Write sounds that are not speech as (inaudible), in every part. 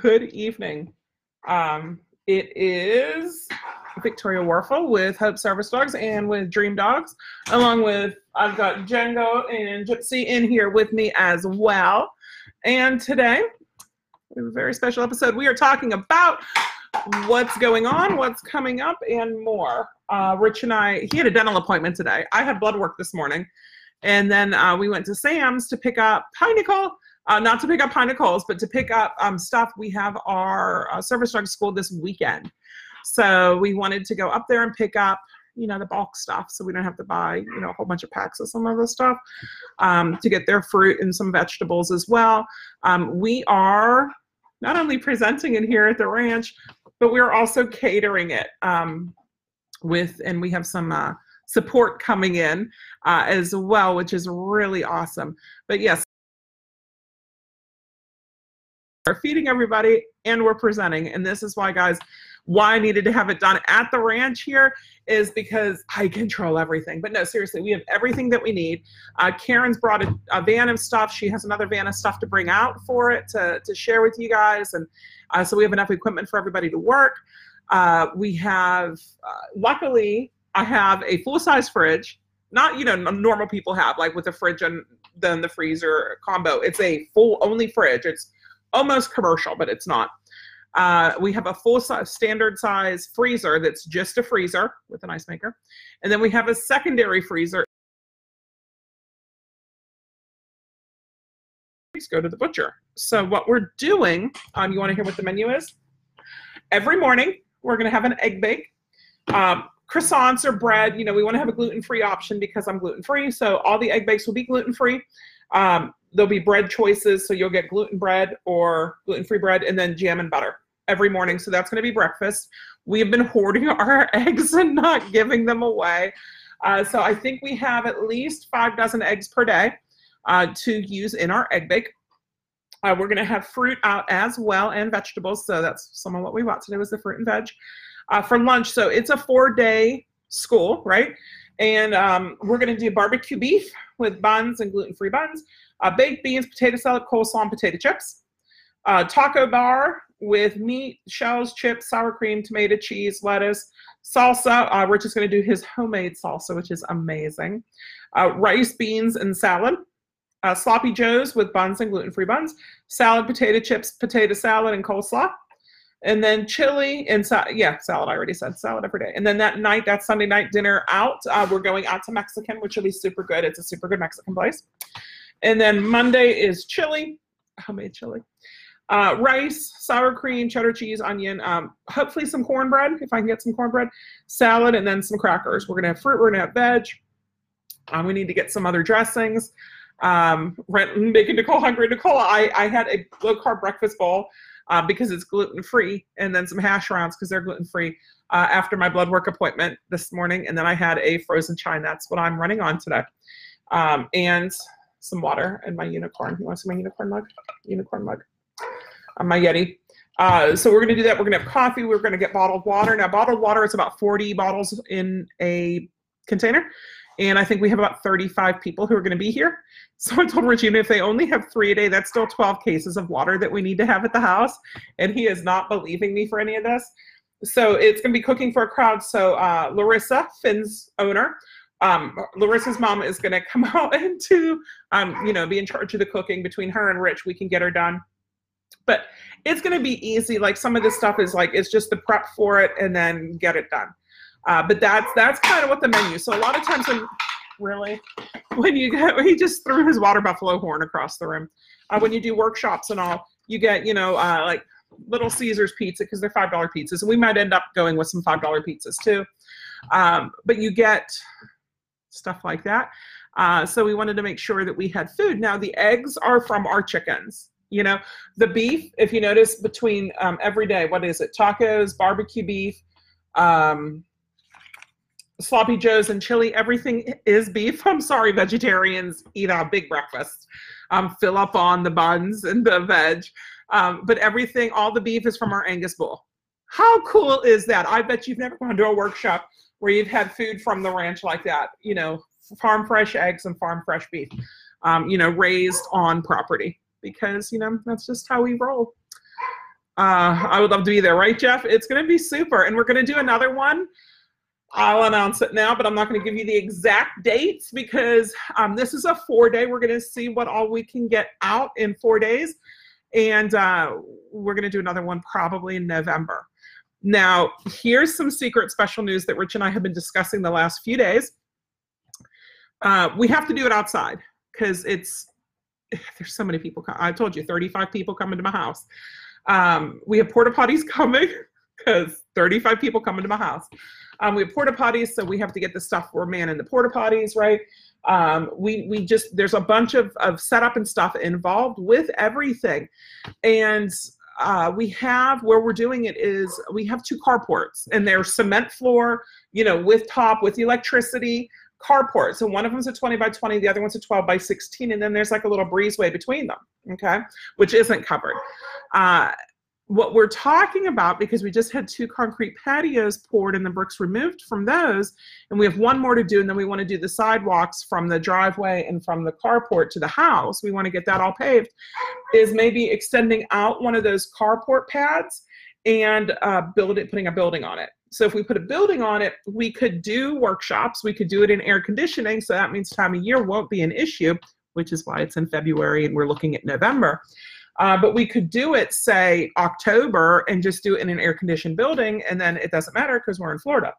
Good evening. Um, it is Victoria Warfel with Hope Service Dogs and with Dream Dogs, along with I've got Django and Gypsy in here with me as well. And today we have a very special episode. We are talking about what's going on, what's coming up, and more. Uh, Rich and I, he had a dental appointment today. I had blood work this morning. And then uh, we went to Sam's to pick up Pinnacle uh, not to pick up Pinnacles, but to pick up um, stuff. We have our uh, service dog school this weekend. So we wanted to go up there and pick up, you know, the bulk stuff so we don't have to buy, you know, a whole bunch of packs of some of the stuff um, to get their fruit and some vegetables as well. Um, we are not only presenting it here at the ranch, but we're also catering it um, with, and we have some uh, support coming in uh, as well, which is really awesome. But yes, are feeding everybody and we're presenting. And this is why, guys, why I needed to have it done at the ranch here is because I control everything. But no, seriously, we have everything that we need. Uh, Karen's brought a, a, van of stuff. She has another van of stuff to bring out for it to, to share with you guys. And uh, so we have enough equipment for everybody to work. Uh, we have, uh, luckily, I have a full size fridge. Not, you know, normal people have, like with a fridge and then the freezer combo. It's a full only fridge. It's almost commercial, but it's not. Uh, we have a full size, standard size freezer that's just a freezer with an ice maker. And then we have a secondary freezer. Please go to the butcher. So what we're doing, um, you want to hear what the menu is? Every morning, we're going to have an egg bake. Um, croissants or bread, you know, we want to have a gluten-free option because I'm gluten-free. So all the egg bakes will be gluten-free. Um, there'll be bread choices. So you'll get gluten bread or gluten free bread and then jam and butter every morning. So that's going to be breakfast. We have been (laughs) hoarding our (laughs) eggs and not giving them away. Uh, so I think we have at least five dozen eggs per day uh, to use in our egg bake. Uh, we're going to have fruit out as well and vegetables. So that's some of what we bought today was the fruit and veg uh, for lunch. So it's a four day school, right? And um, we're going to do barbecue beef with buns and gluten free buns uh, baked beans, potato salad, coleslaw, and potato chips. Uh, taco bar with meat, shells, chips, sour cream, tomato, cheese, lettuce, salsa. Uh, Rich is going to do his homemade salsa, which is amazing. Uh, rice, beans, and salad. Uh, sloppy joes with buns and gluten-free buns. Salad, potato chips, potato salad, and coleslaw. And then chili and sa- yeah, salad. I already said salad every day. And then that night, that Sunday night dinner out, uh, we're going out to Mexican, which will be super good. It's a super good Mexican place. And then Monday is chili, homemade chili. Uh, rice, sour cream, cheddar cheese, onion, um, hopefully some cornbread, if I can get some cornbread, salad, and then some crackers. We're to have fruit, we're to have veg. Um, we need to get some other dressings. Um, making Nicole hungry. Nicole, I, I had a low carb breakfast bowl uh, because it's gluten free, and then some hash browns because they're gluten free uh, after my blood work appointment this morning. And then I had a frozen chine. That's what I'm running on today. Um, and some water and my unicorn. You want to see my unicorn mug? Unicorn mug. On my Yeti. Uh, so we're going to do that. We're going to have coffee. We're going to get bottled water. Now, bottled water is about 40 bottles in a container. And I think we have about 35 people who are going to be here. So I told even if they only have three a day, that's still 12 cases of water that we need to have at the house. And he is not believing me for any of this. So it's going to be cooking for a crowd. So uh, Larissa, Finn's owner, um, Larissa's mom is going (laughs) to come out and to, um, you know, be in charge of the cooking between her and Rich. We can get her done. But it's going to be easy. Like some of this stuff is like, it's just the prep for it and then get it done. Uh, but that's, that's kind of what the menu. So a lot of times when, really, when you get, he just threw his water buffalo horn across the room. Uh, when you do workshops and all, you get, you know, uh, like Little Caesars pizza because they're $5 pizzas. And we might end up going with some $5 pizzas too. Um, but you get stuff like that. Uh, so we wanted to make sure that we had food. Now the eggs are from our chickens. You know, the beef, if you notice between um, every day, what is it? Tacos, barbecue beef, um, sloppy joes and chili, everything is beef. (laughs) I'm sorry, vegetarians eat a big breakfast. Um, fill up on the buns and the veg. Um, but everything, all the beef is from our Angus bull. How cool is that? I bet you've never gone to a workshop where you've had food from the ranch like that, you know, farm fresh eggs and farm fresh beef, um, you know, raised on property because, you know, that's just how we roll. Uh, I would love to be there, right, Jeff? It's going to be super. And we're going to do another one. I'll announce it now, but I'm not going to give you the exact dates because um, this is a four day. We're going to see what all we can get out in four days. And uh, we're going to do another one probably in November. Now, here's some secret special news that Rich and I have been discussing the last few days. Uh, we have to do it outside because it's (sighs) there's so many people. I told you, 35 people coming to my house. Um, we have porta potties (laughs) coming because 35 people coming to my house. Um, we have porta potties, so we have to get the stuff for man in the porta potties, right? Um, we we just there's a bunch of of setup and stuff involved with everything, and uh, we have where we're doing it is we have two carports and they're cement floor, you know, with top with electricity carport. So one of them's a 20 by 20, the other one's a 12 by 16, and then there's like a little breezeway between them, okay, which isn't covered. Uh, what we're talking about, because we just had two concrete patios poured and the bricks removed from those, and we have one more to do, and then we want to do the sidewalks from the driveway and from the carport to the house. We want to get that all paved, is maybe extending out one of those carport pads and uh, build it, putting a building on it. So if we put a building on it, we could do workshops. We could do it in air conditioning. So that means time of year won't be an issue, which is why it's in February and we're looking at November. Uh, but we could do it, say, October and just do it in an air conditioned building, and then it doesn't matter because we're in Florida.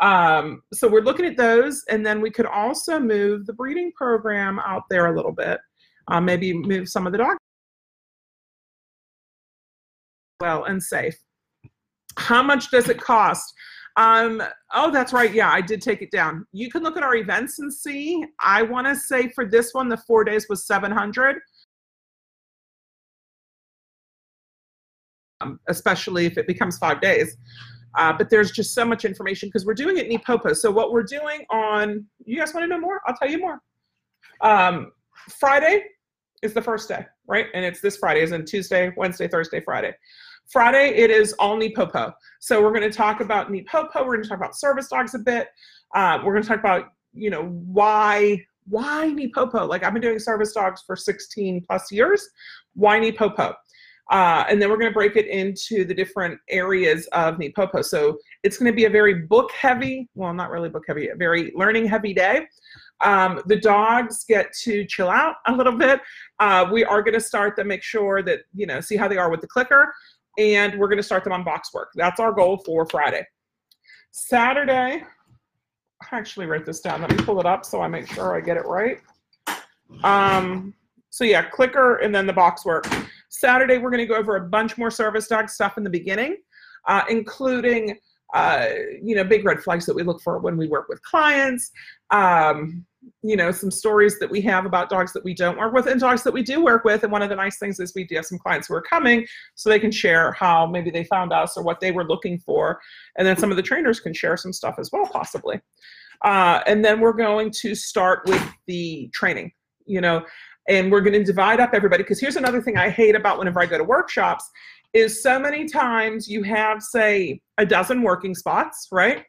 Um, so we're looking at those, and then we could also move the breeding program out there a little bit. Uh, maybe move some of the dogs well and safe. How much does it cost? Um, oh, that's right. Yeah, I did take it down. You can look at our events and see. I want to say for this one, the four days was 700. Um, especially if it becomes five days. Uh, but there's just so much information because we're doing it in Epopo. So what we're doing on, you guys want to know more? I'll tell you more. Um, Friday is the first day, right? And it's this Friday, is in Tuesday, Wednesday, Thursday, Friday. Friday, it is all NePoPo. So we're going to talk about NePoPo. We're going to talk about service dogs a bit. Uh, we're going to talk about, you know, why why NePoPo? Like I've been doing service dogs for 16 plus years. Why NePoPo? Uh, and then we're going to break it into the different areas of NePoPo. So it's going to be a very book heavy, well, not really book heavy, a very learning heavy day. Um, the dogs get to chill out a little bit. Uh, we are going to start them, make sure that, you know, see how they are with the clicker and we're going to start them on box work. That's our goal for Friday. Saturday, I actually wrote this down. Let me pull it up so I make sure I get it right. Um, so yeah, clicker and then the box work. Saturday, we're going to go over a bunch more service dog stuff in the beginning, uh, including uh, you know big red flags that we look for when we work with clients. Um, you know, some stories that we have about dogs that we don't work with and dogs that we do work with. And one of the nice things is we do have some clients who are coming so they can share how maybe they found us or what they were looking for. And then some of the trainers can share some stuff as well, possibly. Uh, and then we're going to start with the training, you know, and we're going to divide up everybody. Because here's another thing I hate about whenever I go to workshops is so many times you have, say, a dozen working spots, right?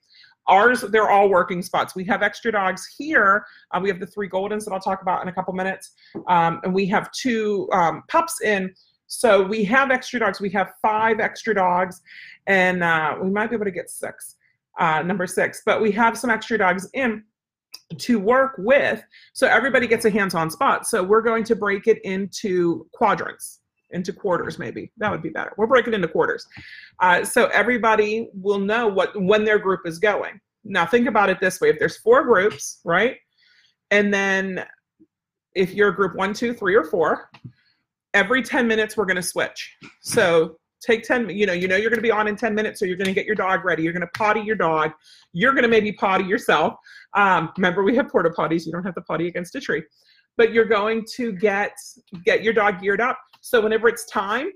Ours, they're all working spots. We have extra dogs here. Uh, we have the three Goldens that I'll talk about in a couple minutes. Um, and we have two um, pups in. So we have extra dogs. We have five extra dogs, and uh, we might be able to get six, uh, number six. But we have some extra dogs in to work with. So everybody gets a hands-on spot. So we're going to break it into quadrants into quarters maybe. That would be better. We'll break it into quarters. Uh, so everybody will know what when their group is going. Now think about it this way. If there's four groups right and then if you're group one two three or four every 10 minutes we're going to switch. So take 10 you know you know you're going to be on in 10 minutes so you're going to get your dog ready. You're going to potty your dog. You're going to maybe potty yourself. Um, remember we have porta potties. You don't have to potty against a tree. But you're going to get get your dog geared up. So whenever it's time,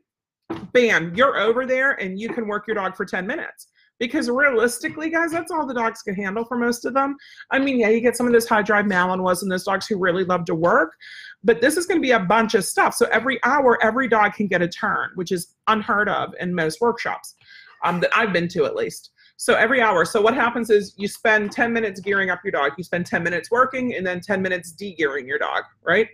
bam, you're over there and you can work your dog for 10 minutes. Because realistically, guys, that's all the dogs can handle for most of them. I mean, yeah, you get some of those high drive Malinois and those dogs who really love to work, but this is going to be a bunch of stuff. So every hour, every dog can get a turn, which is unheard of in most workshops um, that I've been to at least. So every hour. So what happens is you spend 10 minutes gearing up your dog. You spend 10 minutes working and then 10 minutes de-gearing your dog, right?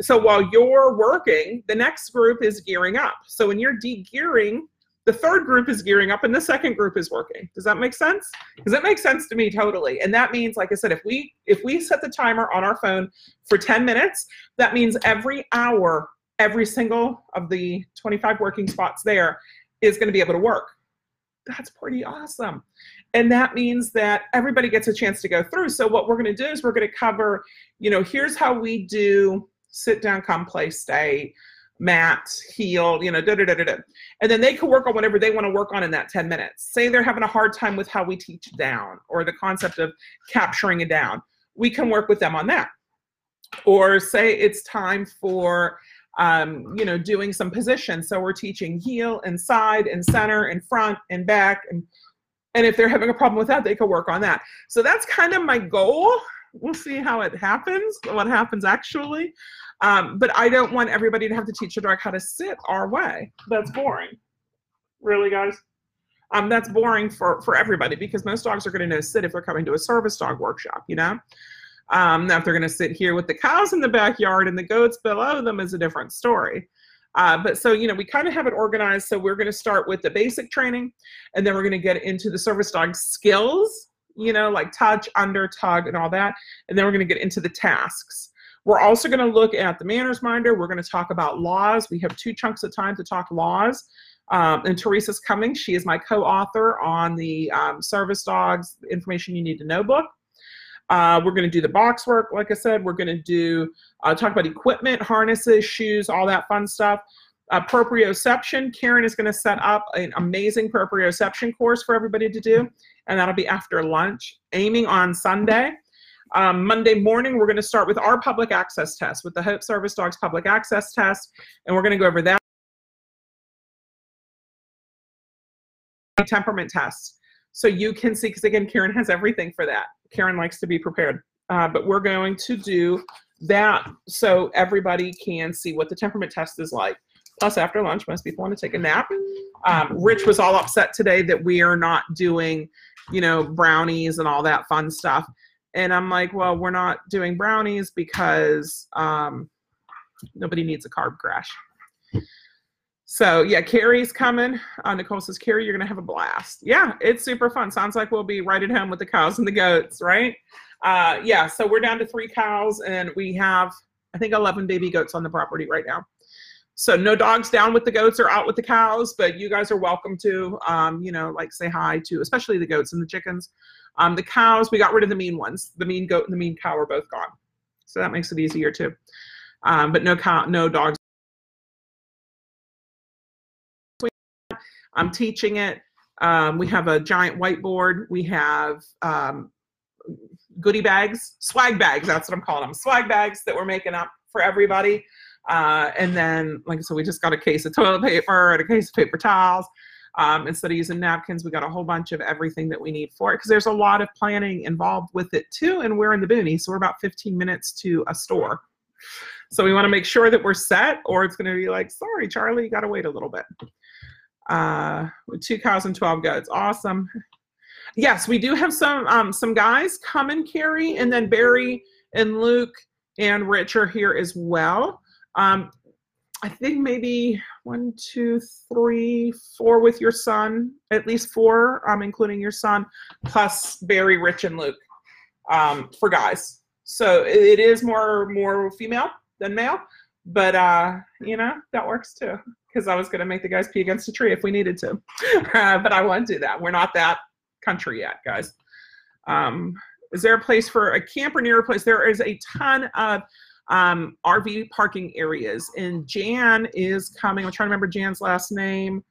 So while you're working, the next group is gearing up. So when you're de-gearing, the third group is gearing up and the second group is working. Does that make sense? Because that makes sense to me totally. And that means, like I said, if we if we set the timer on our phone for 10 minutes, that means every hour, every single of the 25 working spots there is going to be able to work. That's pretty awesome. And that means that everybody gets a chance to go through. So what we're going to do is we're going to cover, you know, here's how we do sit down, come play, stay, mat, heel, you know, da da da da da. And then they can work on whatever they want to work on in that 10 minutes. Say they're having a hard time with how we teach down or the concept of capturing a down. We can work with them on that. Or say it's time for um, you know, doing some positions. So we're teaching heel and side and center and front and back. And, and if they're having a problem with that, they can work on that. So that's kind of my goal. We'll see how it happens, what happens actually. Um, but I don't want everybody to have to teach a dog how to sit our way. That's boring. Really, guys? Um, that's boring for, for everybody because most dogs are going to know sit if they're coming to a service dog workshop, you know? Um, now, if they're going to sit here with the cows in the backyard and the goats below them is a different story. Uh, but so, you know, we kind of have it organized. So we're going to start with the basic training and then we're going to get into the service dog skills, you know, like touch, under, tug, and all that. And then we're going to get into the tasks. We're also going to look at the manners minder. We're going to talk about laws. We have two chunks of time to talk laws. Um, and Teresa's coming. She is my co-author on the um, Service Dogs Information You Need to Know book. Uh, we're going to do the box work, like I said. We're going to do uh, talk about equipment, harnesses, shoes, all that fun stuff. Uh, proprioception. Karen is going to set up an amazing proprioception course for everybody to do, and that'll be after lunch. Aiming on Sunday. Um, Monday morning, we're going to start with our public access test, with the Hope Service Dogs public access test, and we're going to go over that. Temperament test. So you can see, because again, Karen has everything for that. Karen likes to be prepared. Uh, but we're going to do that so everybody can see what the temperament test is like. Plus, after lunch, most people want to take a nap. Um, Rich was all upset today that we are not doing, you know, brownies and all that fun stuff. And I'm like, well, we're not doing brownies because um, nobody needs a carb crash. So yeah, Carrie's coming. Uh, Nicole says, Carrie, you're gonna have a blast. Yeah, it's super fun. Sounds like we'll be right at home with the cows and the goats, right? Uh, yeah, so we're down to three cows and we have, I think, 11 baby goats on the property right now. So no dogs down with the goats or out with the cows, but you guys are welcome to, um, you know, like say hi to, especially the goats and the chickens. Um, the cows, we got rid of the mean ones. The mean goat and the mean cow are both gone. So that makes it easier too. Um, but no cow, no dogs. I'm teaching it. Um, we have a giant whiteboard. We have um, goodie bags, swag bags. That's what I'm calling them. Swag bags that we're making up for everybody. Uh, and then, like I said, we just got a case of toilet paper and a case of paper towels. Um, instead of using napkins, we got a whole bunch of everything that we need for it because there's a lot of planning involved with it too. And we're in the boonies, so we're about 15 minutes to a store. So we want to make sure that we're set, or it's going to be like, sorry, Charlie, you got to wait a little bit. Uh, with two cows and 12 goats. Awesome. Yes, we do have some um, some guys come and carry, and then Barry and Luke and Rich are here as well. Um, I think maybe one, two, three, four with your son, at least four, um, including your son, plus Barry, Rich, and Luke um, for guys. So it is more more female than male, but uh, you know that works too. Because I was gonna make the guys pee against a tree if we needed to, (laughs) uh, but I won't do that. We're not that country yet, guys. Um, is there a place for a camper near a place? There is a ton of um, RV parking areas. And Jan is coming. I'm trying to remember Jan's last name,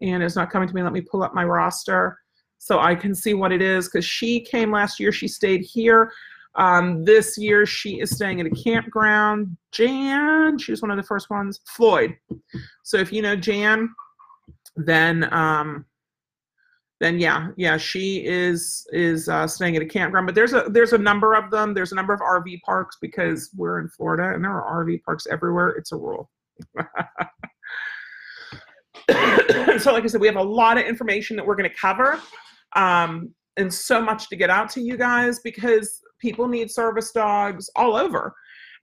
and it's not coming to me. Let me pull up my roster so I can see what it is because she came last year. She stayed here. Um, this year she is staying at a campground. Jan, she was one of the first ones. Floyd. So if you know Jan, then um, then yeah, yeah, she is is uh, staying at a campground. But there's a there's a number of them. There's a number of RV parks because we're in Florida and there are RV parks everywhere. It's a rule. (coughs) so, like I said, we have a lot of information that we're going to cover, um, and so much to get out to you guys because people need service dogs all over.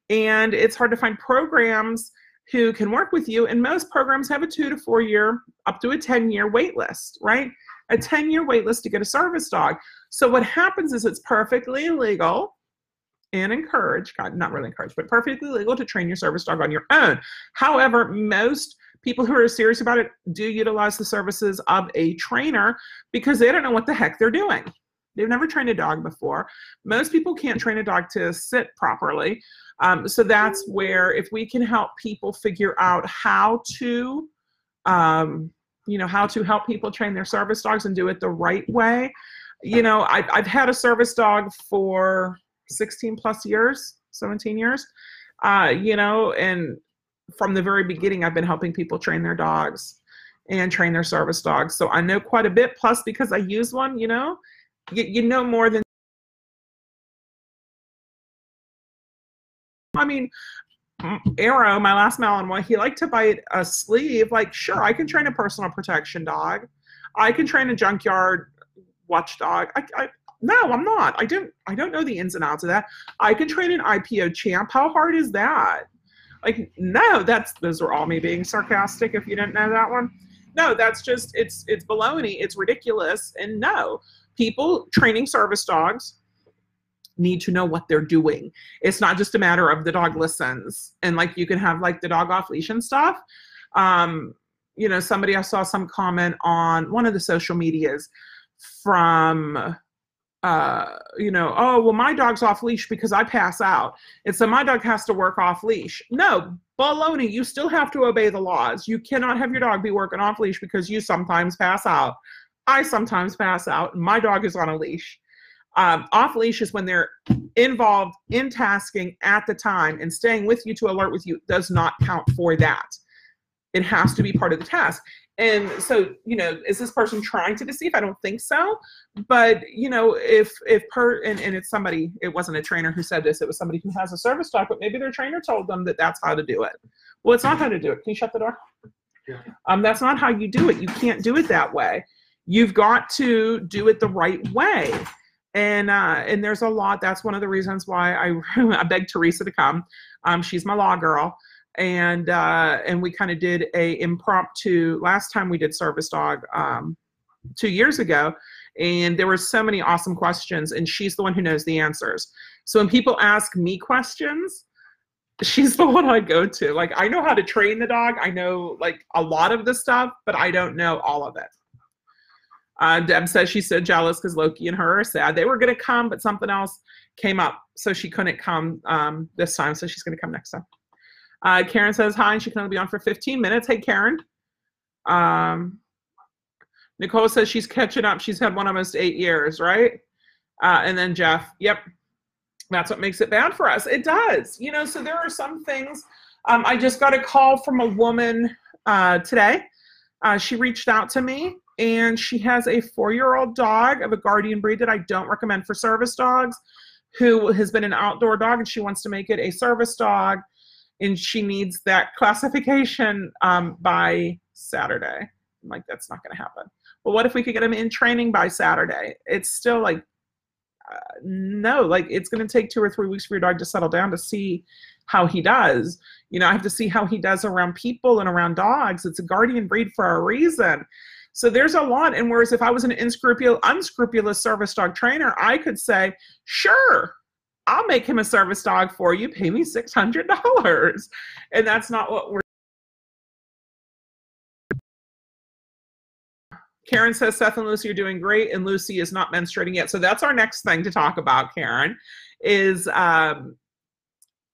and it's hard to find programs who can work with you. And most programs have a two to four year, up to a 10 year wait list, right? A 10 year wait list to get a service dog. So what happens is it's perfectly legal and encouraged, not really encouraged, but perfectly legal to train your service dog on your own. However, most people who are serious about it do utilize the services of a trainer because they don't know what the heck they're doing. They've never trained a dog before. Most people can't train a dog to sit properly. Um, so that's where if we can help people figure out how to, um, you know, how to help people train their service dogs and do it the right way. You know, I've, I've had a service dog for 16 plus years, 17 years, uh, you know, and from the very beginning, I've been helping people train their dogs and train their service dogs. So I know quite a bit. Plus, because I use one, you know, you, you know more than I mean, Arrow, my last Malinois, he liked to bite a sleeve. Like, sure, I can train a personal protection dog. I can train a junkyard watchdog. I, I no, I'm not. I don't. I don't know the ins and outs of that. I can train an IPO champ. How hard is that? Like, no, that's those are all me being sarcastic. If you didn't know that one, no, that's just it's it's baloney. It's ridiculous. And no, people training service dogs need to know what they're doing. It's not just a matter of the dog listens and like you can have like the dog off leash and stuff. Um, you know, somebody I saw some comment on one of the social medias from uh, you know, oh, well, my dog's off leash because I pass out. And so my dog has to work off leash. No, baloney. You still have to obey the laws. You cannot have your dog be working off leash because you sometimes pass out. I sometimes pass out. My dog is on a leash. Um, off leash is when they're involved in tasking at the time and staying with you to alert with you does not count for that. It has to be part of the task. And so, you know, is this person trying to deceive? I don't think so. But, you know, if if per and, and it's somebody, it wasn't a trainer who said this, it was somebody who has a service dog, but maybe their trainer told them that that's how to do it. Well, it's not how to do it. Can you shut the door? Yeah. Um, that's not how you do it. You can't do it that way. You've got to do it the right way and uh, and there's a lot. That's one of the reasons why I (laughs) I begged Teresa to come. Um, she's my law girl, and uh, and we kind of did a impromptu. Last time we did service dog um, two years ago, and there were so many awesome questions, and she's the one who knows the answers. So when people ask me questions, she's the (laughs) one I go to. Like I know how to train the dog. I know like a lot of the stuff, but I don't know all of it. Uh, Deb says she's so jealous because Loki and her are sad. They were going to come, but something else came up, so she couldn't come um, this time. So she's going to come next time. Uh, Karen says hi, and she can only be on for 15 minutes. Hey, Karen. Um, Nicole says she's catching up. She's had one almost eight years, right? Uh, and then Jeff, yep, that's what makes it bad for us. It does, you know. So there are some things. Um, I just got a call from a woman uh, today. Uh, she reached out to me and she has a four-year-old dog of a guardian breed that I don't recommend for service dogs, who has been an outdoor dog and she wants to make it a service dog, and she needs that classification um, by Saturday. I'm like, that's not going to happen. Well, what if we could get him in training by Saturday? It's still like, uh, no, like it's going to take two or three weeks for your dog to settle down to see how he does. You know, I have to see how he does around people and around dogs. It's a guardian breed for a reason. So there's a lot. And whereas if I was an unscrupulous, unscrupulous service dog trainer, I could say, sure, I'll make him a service dog for you. Pay me $600. And that's not what we're. Karen says Seth and Lucy are doing great, and Lucy is not menstruating yet. So that's our next thing to talk about, Karen, is, um,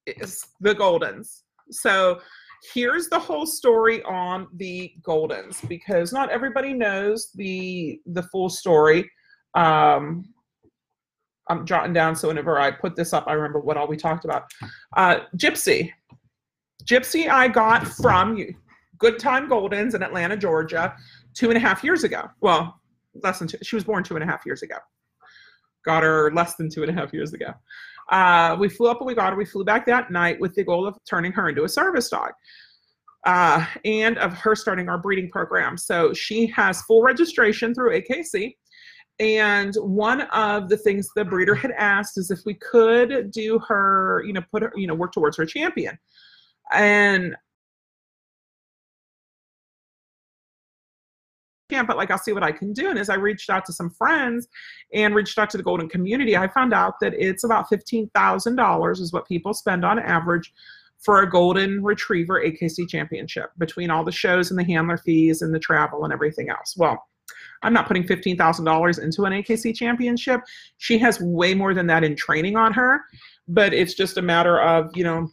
is the Goldens. So here's the whole story on the Goldens because not everybody knows the the full story. Um, I'm jotting down so whenever I put this up, I remember what all we talked about. Uh, Gypsy, Gypsy, I got from Good Time Goldens in Atlanta, Georgia, two and a half years ago. Well, less than two. She was born two and a half years ago. Got her less than two and a half years ago. Uh, we flew up and we got her. We flew back that night with the goal of turning her into a service dog uh, and of her starting our breeding program. So she has full registration through AKC and one of the things the breeder had asked is if we could do her, you know, put her, you know, work towards her champion. And can't, but like I'll see what I can do. And as I reached out to some friends and reached out to the golden community, I found out that it's about $15,000 is what people spend on average for a golden retriever AKC championship between all the shows and the handler fees and the travel and everything else. Well, I'm not putting $15,000 into an AKC championship. She has way more than that in training on her, but it's just a matter of, you know,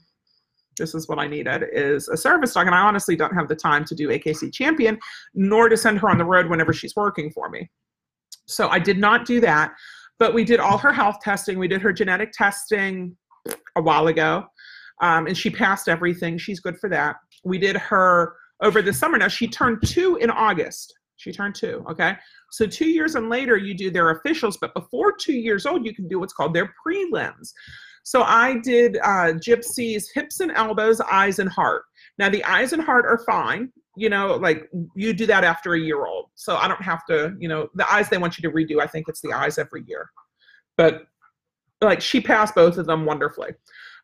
this is what I needed is a service dog. And I honestly don't have the time to do AKC champion, nor to send her on the road whenever she's working for me. So I did not do that, but we did all her health testing. We did her genetic testing a while ago. Um, and she passed everything. She's good for that. We did her over the summer. Now she turned two in August. She turned two. Okay. So two years and later, you do their officials, but before two years old, you can do what's called their prelims. So I did uh, Gypsy's hips and elbows, eyes and heart. Now the eyes and heart are fine. You know, like you do that after a year old. So I don't have to, you know, the eyes they want you to redo. I think it's the eyes every year. But like she passed both of them wonderfully.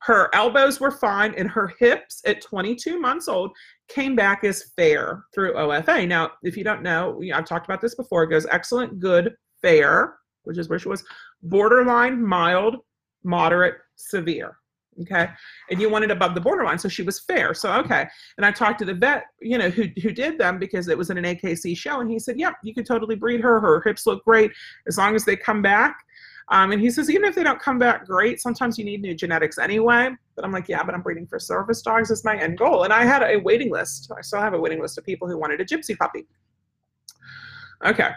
Her elbows were fine, and her hips at 22 months old came back as fair through OFA. Now, if you don't know, I've talked about this before. It goes excellent, good, fair, which is where she was, borderline, mild, moderate, severe. Okay. And you wanted above the borderline. So she was fair. So, okay. And I talked to the vet, you know, who, who did them because it was in an AKC show. And he said, yep, you could totally breed her. Her hips look great as long as they come back. Um, and he says, even if they don't come back great, sometimes you need new genetics anyway. But I'm like, yeah, but I'm breeding for service dogs is my end goal. And I had a waiting list. I still have a waiting list of people who wanted a gypsy puppy. Okay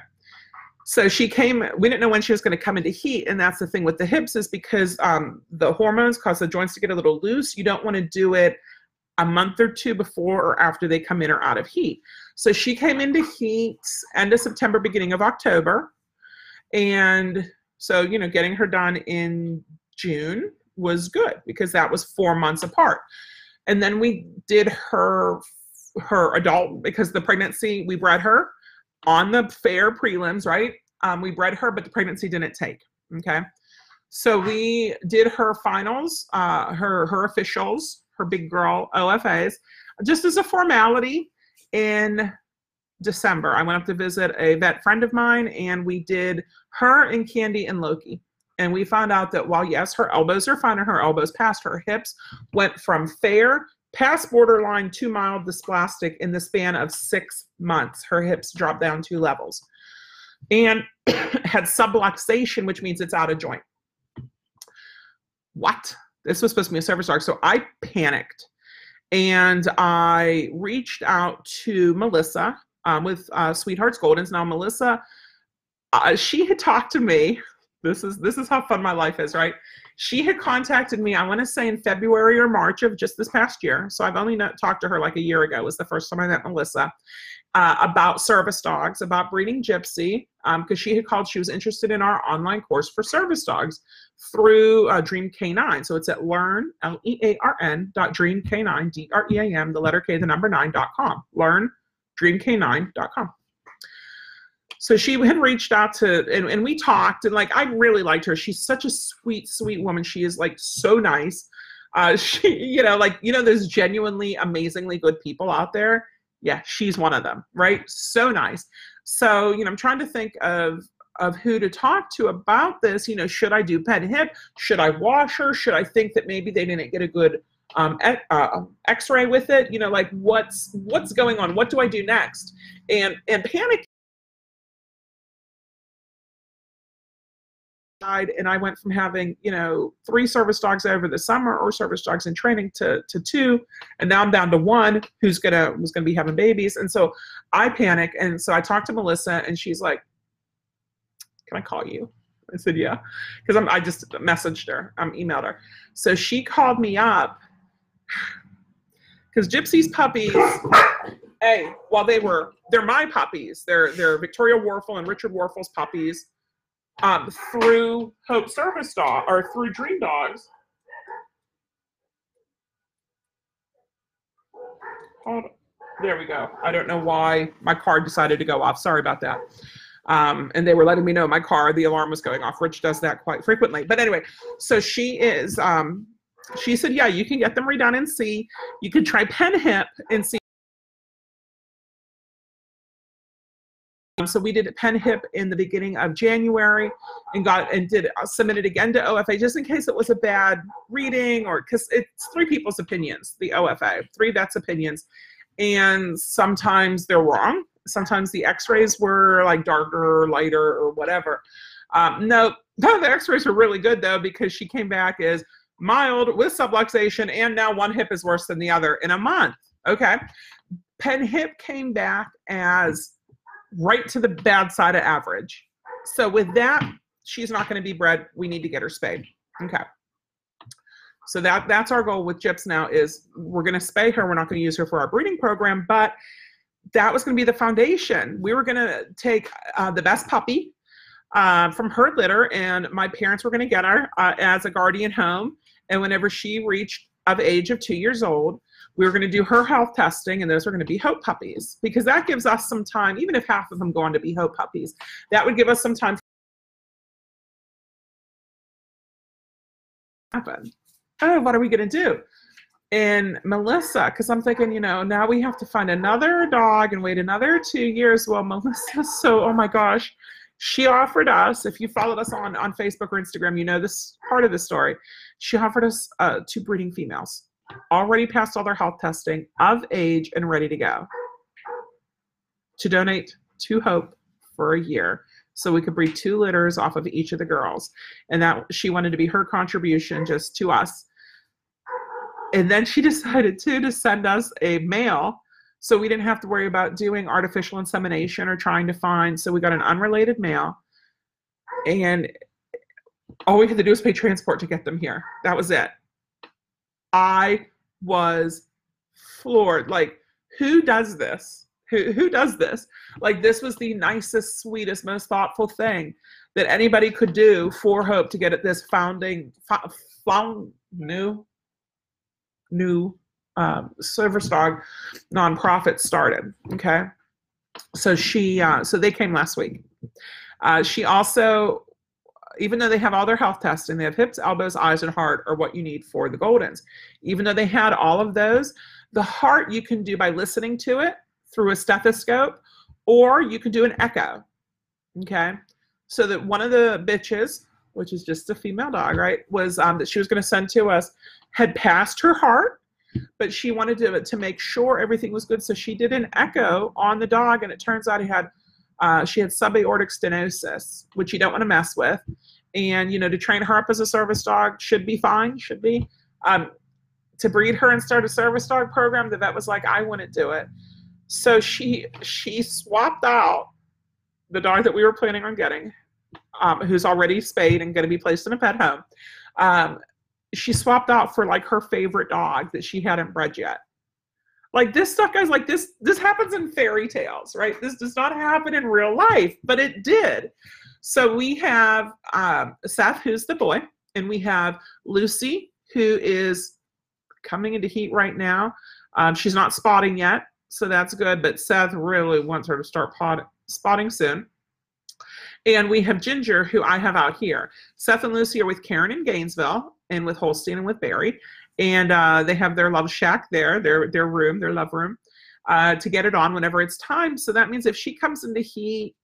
so she came we didn't know when she was going to come into heat and that's the thing with the hips is because um, the hormones cause the joints to get a little loose you don't want to do it a month or two before or after they come in or out of heat. So she came into heat end of september beginning of october and so you know getting her done in june was good because that was four months apart. And then we did her her adult because the pregnancy we bred her on the fair prelims, right? Um, we bred her, but the pregnancy didn't take. Okay. So we did her finals, uh, her her officials, her big girl OFAs, just as a formality in December. I went up to visit a vet friend of mine, and we did her and Candy and Loki. And we found out that while yes, her elbows are fine and her elbows passed, her hips went from fair past borderline to mild dysplastic in the span of six months. Her hips dropped down two levels and (coughs) had subluxation, which means it's out of joint. What? This was supposed to be a service dog. So I panicked and I reached out to Melissa um, with uh, Sweethearts Goldens. Now, Melissa, uh, she had talked to me. This is this is how fun my life is, right? She had contacted me, I want to say in February or March of just this past year. So I've only not talked to her like a year ago, was the first time I met Melissa, uh, about service dogs, about breeding gypsy, because um, she had called, she was interested in our online course for service dogs through uh, Dream K9. So it's at learn, L E A R N, dot dream K9, D R E A M, the letter K, the number nine, dot com. Learn, dreamk9.com so she had reached out to and, and we talked and like i really liked her. She's such a sweet sweet woman. She is like so nice. Uh (laughs) she you know like you know there's genuinely amazingly good people out there? Yeah she's one of them right? So nice. So you know i'm trying to think of of who to talk to about this. You know should i do PennHip should i wash her? Should i think that maybe they didn't get a good um, uh, x-ray with it? You know like what's what's going on? What do i do next? And and panic and I went from having, you know, three service dogs over the summer or service dogs in training to, to two, and now I'm down to one who's gonna was gonna be having babies. And so I panic. And so I talked to Melissa and she's like, Can I call you? I said, Yeah. Because I'm I just messaged her, I'm emailed her. So she called me up because Gypsy's puppies, hey, while they were they're my puppies. They're they're Victoria Warfel and Richard Warfel's puppies um, through Hope Service Dog or through Dream Dogs. Hold on. There we go. I don't know why my card decided to go off. Sorry about that. Um, and they were letting me know my car, the alarm was going off. Rich does that quite frequently. But anyway, so she is, um, she said, yeah, you can get them redone and see. You could try PennHip and see. Um, so we did a PennHip in the beginning of January and got and did uh, submitted again to OFA just in case it was a bad reading or because it's three people's opinions, the OFA, three vets' opinions. And sometimes they're wrong. Sometimes the x-rays were like darker or lighter or whatever. Um, no, (laughs) no, the x-rays were really good though because she came back as mild with subluxation and now one hip is worse than the other in a month. Okay. PennHip came back as right to the bad side of average. So with that, she's not going to be bred. We need to get her spayed. Okay. So that that's our goal with Gyps now is we're going to spay her. We're not going to use her for our breeding program, but that was going to be the foundation. We were going to take uh, the best puppy uh, from her litter, and my parents were going to get her uh, as a guardian home. And whenever she reached of age of two years old, we were going to do her health testing, and those are going to be hope puppies because that gives us some time, even if half of them go on to be hope puppies, that would give us some time. Happen. Oh, what are we going to do? And Melissa, because I'm thinking, you know, now we have to find another dog and wait another two years. Well, Melissa, (laughs) so oh my gosh, she offered us. If you followed us on on Facebook or Instagram, you know this part of the story. She offered us uh, two breeding females already passed all their health testing, of age, and ready to go to donate to Hope for a year so we could breed two litters off of each of the girls. And that she wanted to be her contribution just to us. And then she (laughs) decided too to send us a male so we didn't have to worry about doing artificial insemination or trying to find. So we got an unrelated male. And all we had to do was pay transport to get them here. That was it. I was floored. Like, who does this? Who, who does this? Like, this was the nicest, sweetest, most thoughtful thing that anybody could do for Hope to get at this founding, found, new, new um, dog nonprofit started. Okay. So she, uh, so they came last week. Uh, she also even though they have all their health testing, they have hips, elbows, eyes, and heart are what you need for the Goldens. Even though they had all of those, the heart you can do by listening to it through a stethoscope, or you can do an echo. Okay, so that one of the bitches, which is just a female dog, right, was um, that she was going to send to us, had passed her heart, but she wanted to to make sure everything was good, so she did an echo on the dog, and it turns out he had uh, she had subaortic stenosis, which you don't want to mess with. And, you know, to train her up as a service dog should be fine, should be. Um, to breed her and start a service dog program, the vet was like, I wouldn't do it. So she she swapped out the dog that we were planning on getting, um, who's already spayed and going to be placed in a pet home. Um, she swapped out for like her favorite dog that she hadn't bred yet. Like this stuff, guys, like this, this happens in fairy tales, right? This does not happen in real life, but it did. So we have um, Seth, who's the boy, and we have Lucy, who is coming into heat right now. Um, she's not spotting yet, so that's good, but Seth really wants her to start pot- spotting soon. And we have Ginger, who I have out here. Seth and Lucy are with Karen in Gainesville and with Holstein and with Barry and uh, they have their love shack there, their their room, their love room, uh, to get it on whenever it's time. So that means if she comes into heat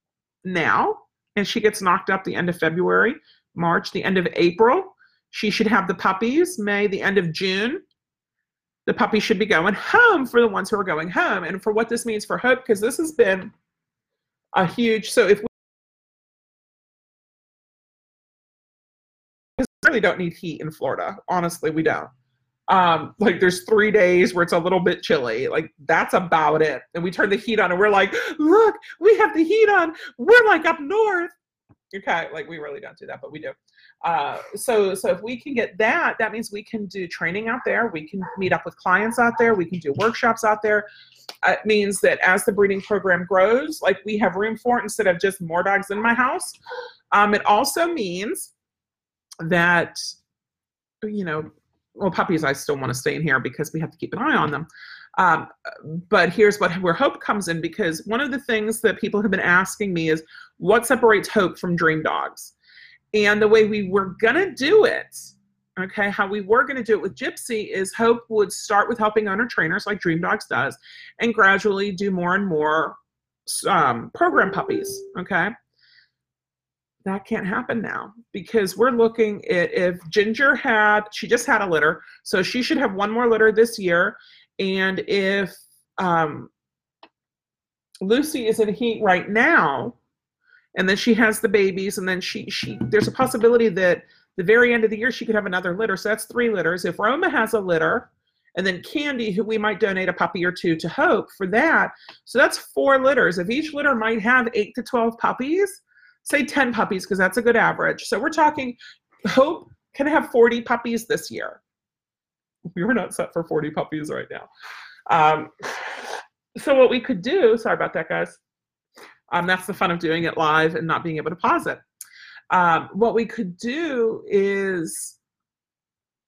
now and she gets knocked up the end of February, March, the end of April, she should have the puppies. May, the end of June, the puppy should be going home for the ones who are going home. And for what this means for Hope, because this has been a huge. So if we really don't need heat in Florida, honestly, we don't um like there's three days where it's a little bit chilly. Like that's about it. And we turn the heat on and we're like look we have the heat on. We're like up north. Okay like we really don't do that but we do. Uh so so if we can get that that means we can do training out there. We can meet up with clients out there. We can do workshops out there. It means that as the breeding program grows like we have room for it instead of just more dogs in my house. Um it also means that you know well, puppies, I still want to stay in here because we have to keep an eye on them. Um, but here's what where hope comes in because one of the things that people have been asking me is what separates hope from dream dogs and the way we were to do it okay how we were to do it with gypsy is hope would start with helping owner trainers like dream dogs does and gradually do more and more um, program puppies okay that can't happen now because we're looking at if ginger had she just had a litter so she should have one more litter this year and if um, Lucy is in heat right now, and then she has the babies, and then she she there's a possibility that the very end of the year she could have another litter. So that's three litters. If Roma has a litter, and then Candy, who we might donate a puppy or two to Hope for that. So that's four litters. If each litter might have eight to 12 puppies, say 10 puppies, because that's a good average. So we're talking Hope can have 40 puppies this year. we were not set for 40 puppies right now. Um, so what we could do, sorry about that, guys. Um, that's the fun of doing it live and not being able to pause it. Um, what we could do is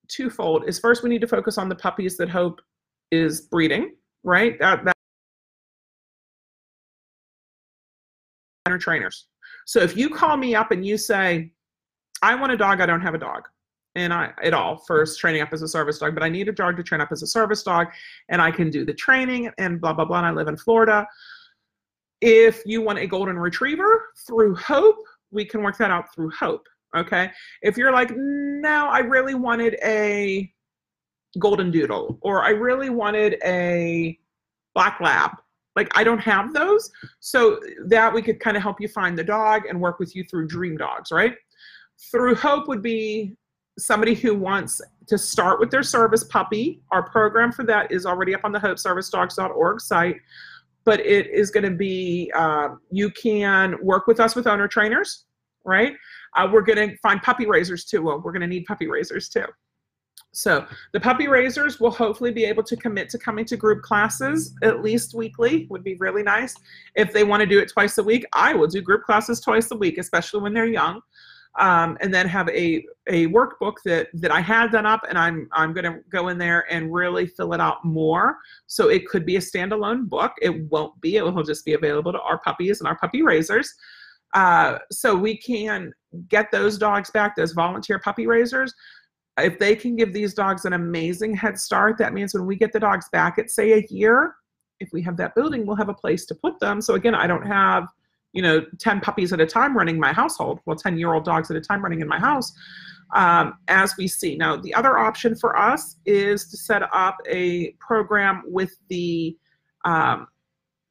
twofold. Is first we need to focus on the puppies that Hope is breeding, right? That, that trainers. So if you call me up and you say, I want a dog, I don't have a dog and I at all first training up as a service dog, but I need a dog to train up as a service dog, and I can do the training and blah blah blah. And I live in Florida. If you want a golden retriever through Hope, we can work that out through Hope. Okay. If you're like, no, I really wanted a golden doodle, or I really wanted a black lab. Like I don't have those, so that we could kind of help you find the dog and work with you through Dream Dogs, right? Through Hope would be somebody who wants to start with their service puppy, our program for that is already up on the hopeservicedogs.org site. But it is going to be, uh, you can work with us with owner trainers, right? Uh, we're going to find puppy raisers too. Well, we're going to need puppy raisers too. So the puppy raisers will hopefully be able to commit to coming to group classes at least weekly would be really nice. If they want to do it twice a week, I will do group classes twice a week, especially when they're young um, and then have a, a workbook that, that I had done up and I'm, I'm going to go in there and really fill it out more. So it could be a standalone book. It won't be, it will just be available to our puppies and our puppy raisers. Uh, so we can get those dogs back, those volunteer puppy raisers. If they can give these dogs an amazing head start, that means when we get the dogs back at say a year, if we have that building, we'll have a place to put them. So again, I don't have – you know 10 puppies at a time running my household. Well 10 year old dogs at a time running in my house um, as we see. Now the other option for us is to set up a program with the um,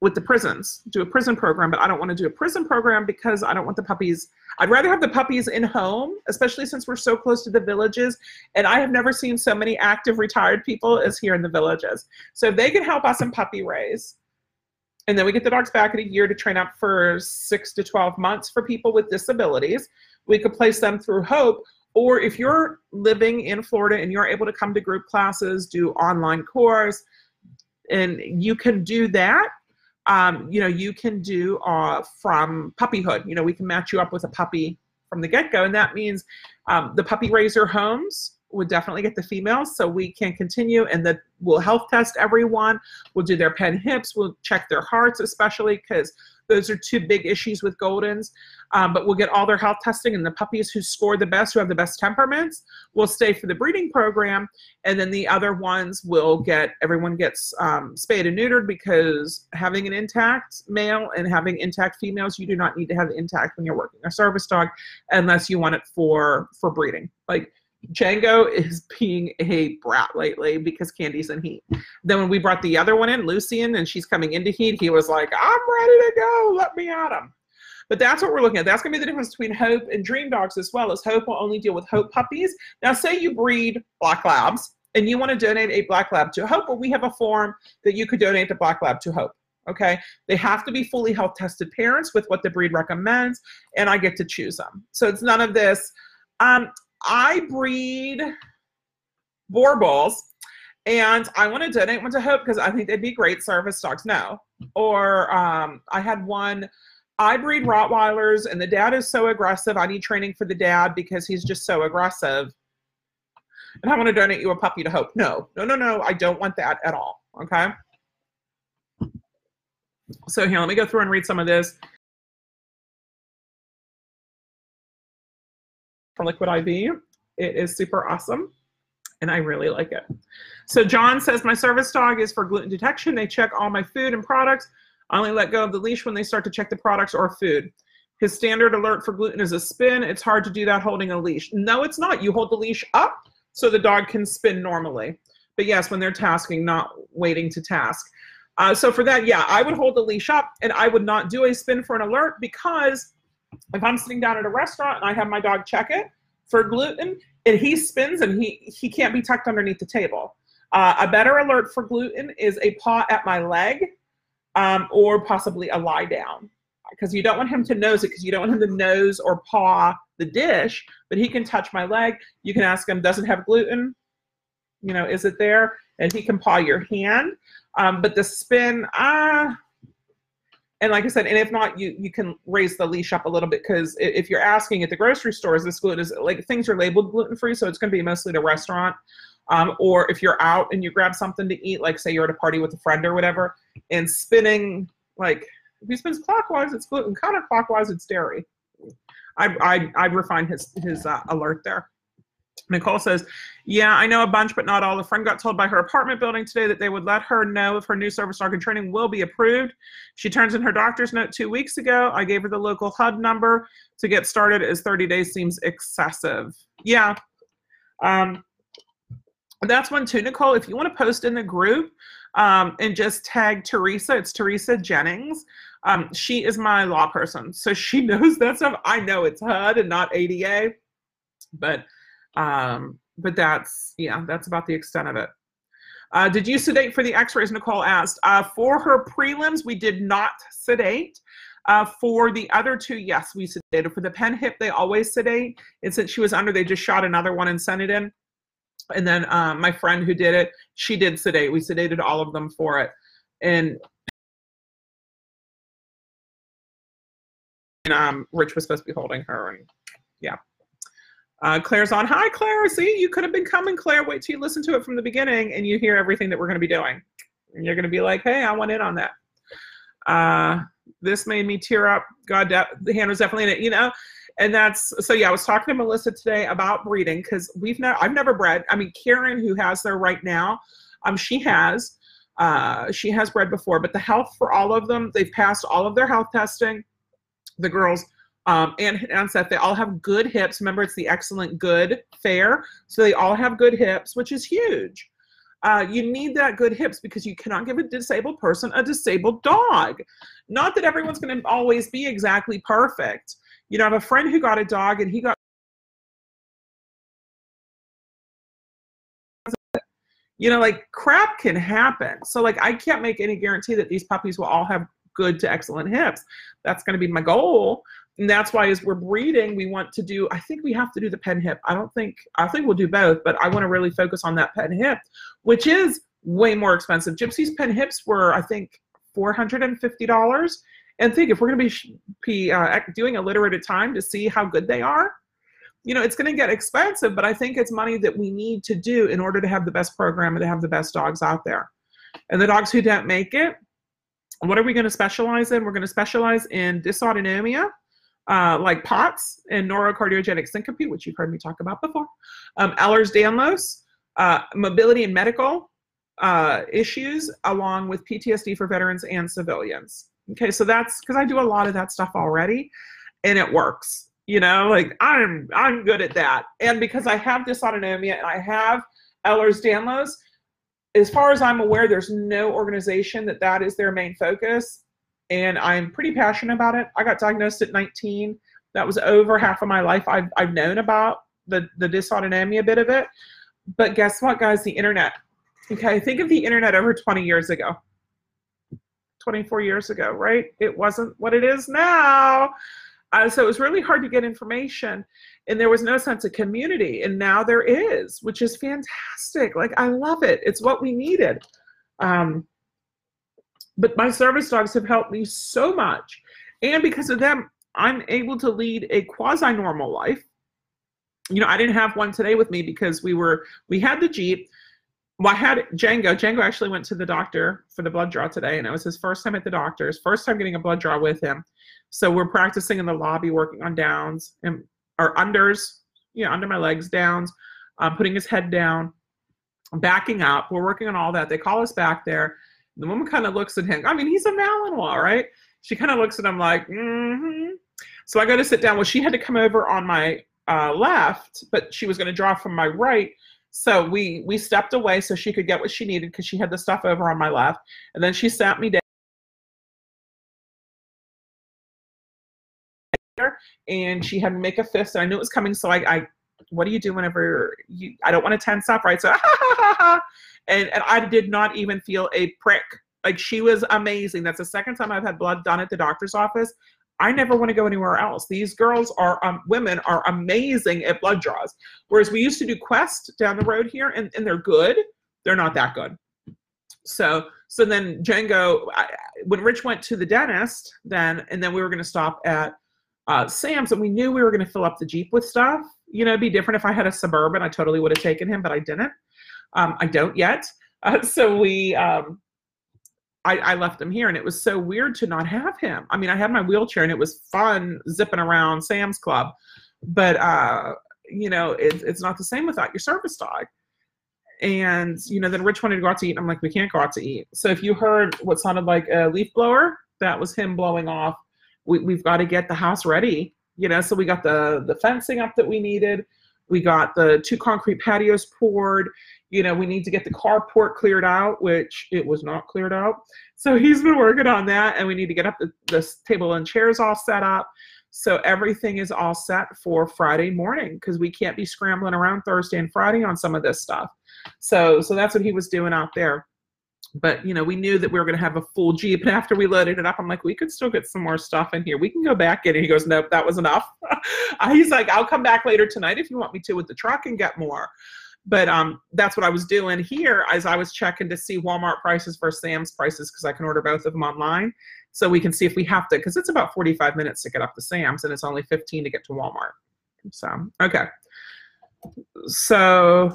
with the prisons. Do a prison program but i don't want to do a prison program because i don't want the puppies i'd rather have the puppies in home especially since we're so close to the villages and i have never seen so many active retired people as here in the villages so they can help us in puppy raise and then we get the dogs back in a year to train up for six to 12 months for people with disabilities. We could place them through Hope. Or if you're living in Florida and you're able to come to group classes, do online course, and you can do that. Um, you know, you can do uh, from puppyhood. You know, we can match you up with a puppy from the get go. And that means um, the puppy raiser homes would definitely get the females so we can continue and that we'll health test everyone we'll do their PennHips we'll check their hearts especially because those are two big issues with goldens. Um, but we'll get all their health testing and the puppies who score the best who have the best temperaments will stay for the breeding program. And then the other ones will get everyone gets um, spayed and neutered because having an intact male and having intact females you do not need to have intact when you're working a service dog unless you want it for for breeding. Like Django is being a brat lately because Candy's in heat. Then when we brought the other one in, Lucian, and she's coming into heat, he was like, I'm ready to go. Let me at him. But that's what we're looking at. That's going to be the difference between Hope and Dream Dogs as well, as Hope will only deal with Hope puppies. Now, say you breed Black Labs and you want to donate a Black Lab to Hope, well, we have a form that you could donate the Black Lab to Hope. Okay, they have to be fully health tested parents with what the breed recommends, and I get to choose them. So it's none of this. Um, I breed Boerboels and I want to donate one to Hope because I think they'd be great service dogs. No. Or um, I had one, I breed Rottweilers and the dad is so aggressive. I need training for the dad because he's just so aggressive. And I want to donate you a puppy to Hope. No, no, no, no. I don't want that at all. Okay. So here, let me go through and read some of this. For Liquid IV, it is super awesome and I really like it. So John says, my service dog is for gluten detection. They check all my food and products. I only let go of the leash when they start to check the products or food. His standard alert for gluten is a spin. It's hard to do that holding a leash. No, it's not. You hold the leash up so the dog can spin normally. But yes, when they're tasking, not waiting to task. Uh, so for that, yeah, I would hold the leash up and I would not do a spin for an alert because if I'm sitting down at a restaurant and I have my dog check it for gluten and he spins and he, he can't be tucked underneath the table. Uh, a better alert for gluten is a paw at my leg um, or possibly a lie down because you don't want him to nose it because you don't want him to nose or paw the dish, but he can touch my leg. You can ask him, does it have gluten? You know, is it there? And he can paw your hand. Um, but the spin, ah, uh, and like I said, and if not, you you can raise the leash up a little bit because if you're asking at the grocery stores, this gluten is like things are labeled gluten free, so it's going to be mostly the restaurant. Um, or if you're out and you grab something to eat, like say you're at a party with a friend or whatever, and spinning like if he spins clockwise, it's gluten. Counterclockwise, it's dairy. I I I'd refine his his uh, alert there. Nicole says, Yeah, I know a bunch, but not all. A friend got told by her apartment building today that they would let her know if her new service dog and training will be approved. She turns in her doctor's note two weeks ago. I gave her the local HUD number to get started, as 30 days seems excessive. Yeah. Um, that's one too, Nicole. If you want to post in the group um, and just tag Teresa, it's Teresa Jennings. Um, she is my law person, so she (laughs) knows that stuff. I know it's HUD and not ADA, but um, but that's, yeah, that's about the extent of it. Uh, did you sedate for the x-rays, Nicole asked. Uh, for her prelims, we did not sedate. Uh, for the other two, yes, we sedated. For the PennHip, they always sedate. And since she was under, they just shot another one and sent it in. And then um, my friend who did it, she did sedate. We sedated all of them for it. And, and um, Rich was supposed to be holding her. And yeah. Uh, Claire's on. Hi, Claire. See, you could have been coming, Claire. Wait till you listen to it from the beginning and you hear everything that we're going to be doing. And you're going to be like, hey, I want in on that. Uh, this made me tear up. God, the hand was definitely in it, you know? And that's, so yeah, I was talking to Melissa today about breeding because we've never, I've never bred. I mean, Karen, who has there right now, um, she has, uh, she has bred before, but the health for all of them, they've passed all of their health testing. The girls, um, and, and Seth, they all have good hips. Remember, it's the excellent good fair. So they all have good hips, which is huge. Uh, you need that good hips because you cannot give a disabled person a disabled dog. Not that everyone's going to always be exactly perfect. You know, I have a friend who got a dog and he got you know like crap can happen so like i can't make any guarantee that these puppies will all have good to excellent hips that's going to be my goal and that's why as we're breeding we want to do i think we have to do the PennHip. I don't think i think we'll do both but i want to really focus on that PennHip which is way more expensive. Gypsy's PennHips were i think $450 and think if we're going to be, uh, doing a litter at a time to see how good they are you know it's going to get expensive but i think it's money that we need to do in order to have the best program and to have the best dogs out there. And the dogs who don't make it what are we going to specialize in? We're going to specialize in dysautonomia uh, like POTS and neurocardiogenic syncope, which you've heard me talk about before, um, Ehlers-Danlos, uh, mobility and medical uh, issues, along with PTSD for veterans and civilians. Okay, so that's because I do a lot of that stuff already, and it works. You know, like I'm I'm good at that, and because I have dysautonomia and I have Ehlers-Danlos, as far as I'm aware, there's no organization that that is their main focus and I'm pretty passionate about it. I got diagnosed at 19. That was over half of my life. I've, I've known about the, the dysautonomia bit of it. But guess what, guys? The internet. Okay, think of the internet over 20 years ago, 24 years ago, right? It wasn't what it is now. Uh, so it was really hard to get information, and there was no sense of community. And now there is, which is fantastic. Like, I love it. It's what we needed. Um, but my service dogs have helped me so much. And because of them, I'm able to lead a quasi normal life. You know, I didn't have one today with me because we were, we had the Jeep. well, I had Django. Django actually went to the doctor for the blood draw today, and it was his first time at the doctor's, first time getting a blood draw with him. So we're practicing in the lobby, working on downs and or unders, you know, under my legs, downs, um, putting his head down, backing up. We're working on all that. They call us back there. The woman kind of looks at him. I mean, he's a Malinois, right? She kind of looks at him like, mm-hmm. So I go to sit down. Well, she had to come over on my uh, left, but she was going to draw from my right. So we we stepped away so she could get what she needed because she had the stuff over on my left, and then she sat me down. And she had to make a fist, and I knew it was coming. So I, I what do you do whenever you? I don't want to tense up, right? So, (laughs) and and I did not even feel a prick. Like she was amazing. That's the second time I've had blood done at the doctor's office. I never want to go anywhere else. These girls are, um, women are amazing at blood draws. Whereas we used to do Quest down the road here, and, and they're good. They're not that good. So, so then Django, I, when Rich went to the dentist, then, and then we were going to stop at uh, Sam's, and we knew we were going to fill up the Jeep with stuff. You know, it'd be different if I had a Suburban. I totally would have taken him, but I didn't. Um, I don't yet. Uh, (laughs) so we, um, I, I, left him here and it was so weird to not have him. I mean, I had my wheelchair and it was fun zipping around Sam's Club, but uh, you know, it, it's not the same without your service dog. And you know, then Rich wanted to go out to eat. And I'm like, we can't go out to eat. So if you heard what sounded like a leaf blower, that was him blowing off. We, we've got to get the house ready. You know, so we got the the fencing up that we needed. We got the two concrete patios poured you know, we need to get the carport cleared out, which it was not cleared out. So he's been working on that, and we need to get up the, the table and chairs all set up. So everything is all set for Friday morning because we can't be scrambling around Thursday and Friday on some of this stuff. So so that's what he was doing out there. But you know, we knew that we were going to have a full Jeep, and after we loaded it up, I'm like, we could still get some more stuff in here. We can go back in. And he goes, nope, that was enough. (laughs) He's like, I'll come back later tonight if you want me to with the truck and get more but um, that's what I was doing here as I was checking to see Walmart prices versus Sam's prices because I can order both of them online. So we can see if we have to, because it's about 45 minutes to get up to Sam's and it's only 15 to get to Walmart. So, okay. So,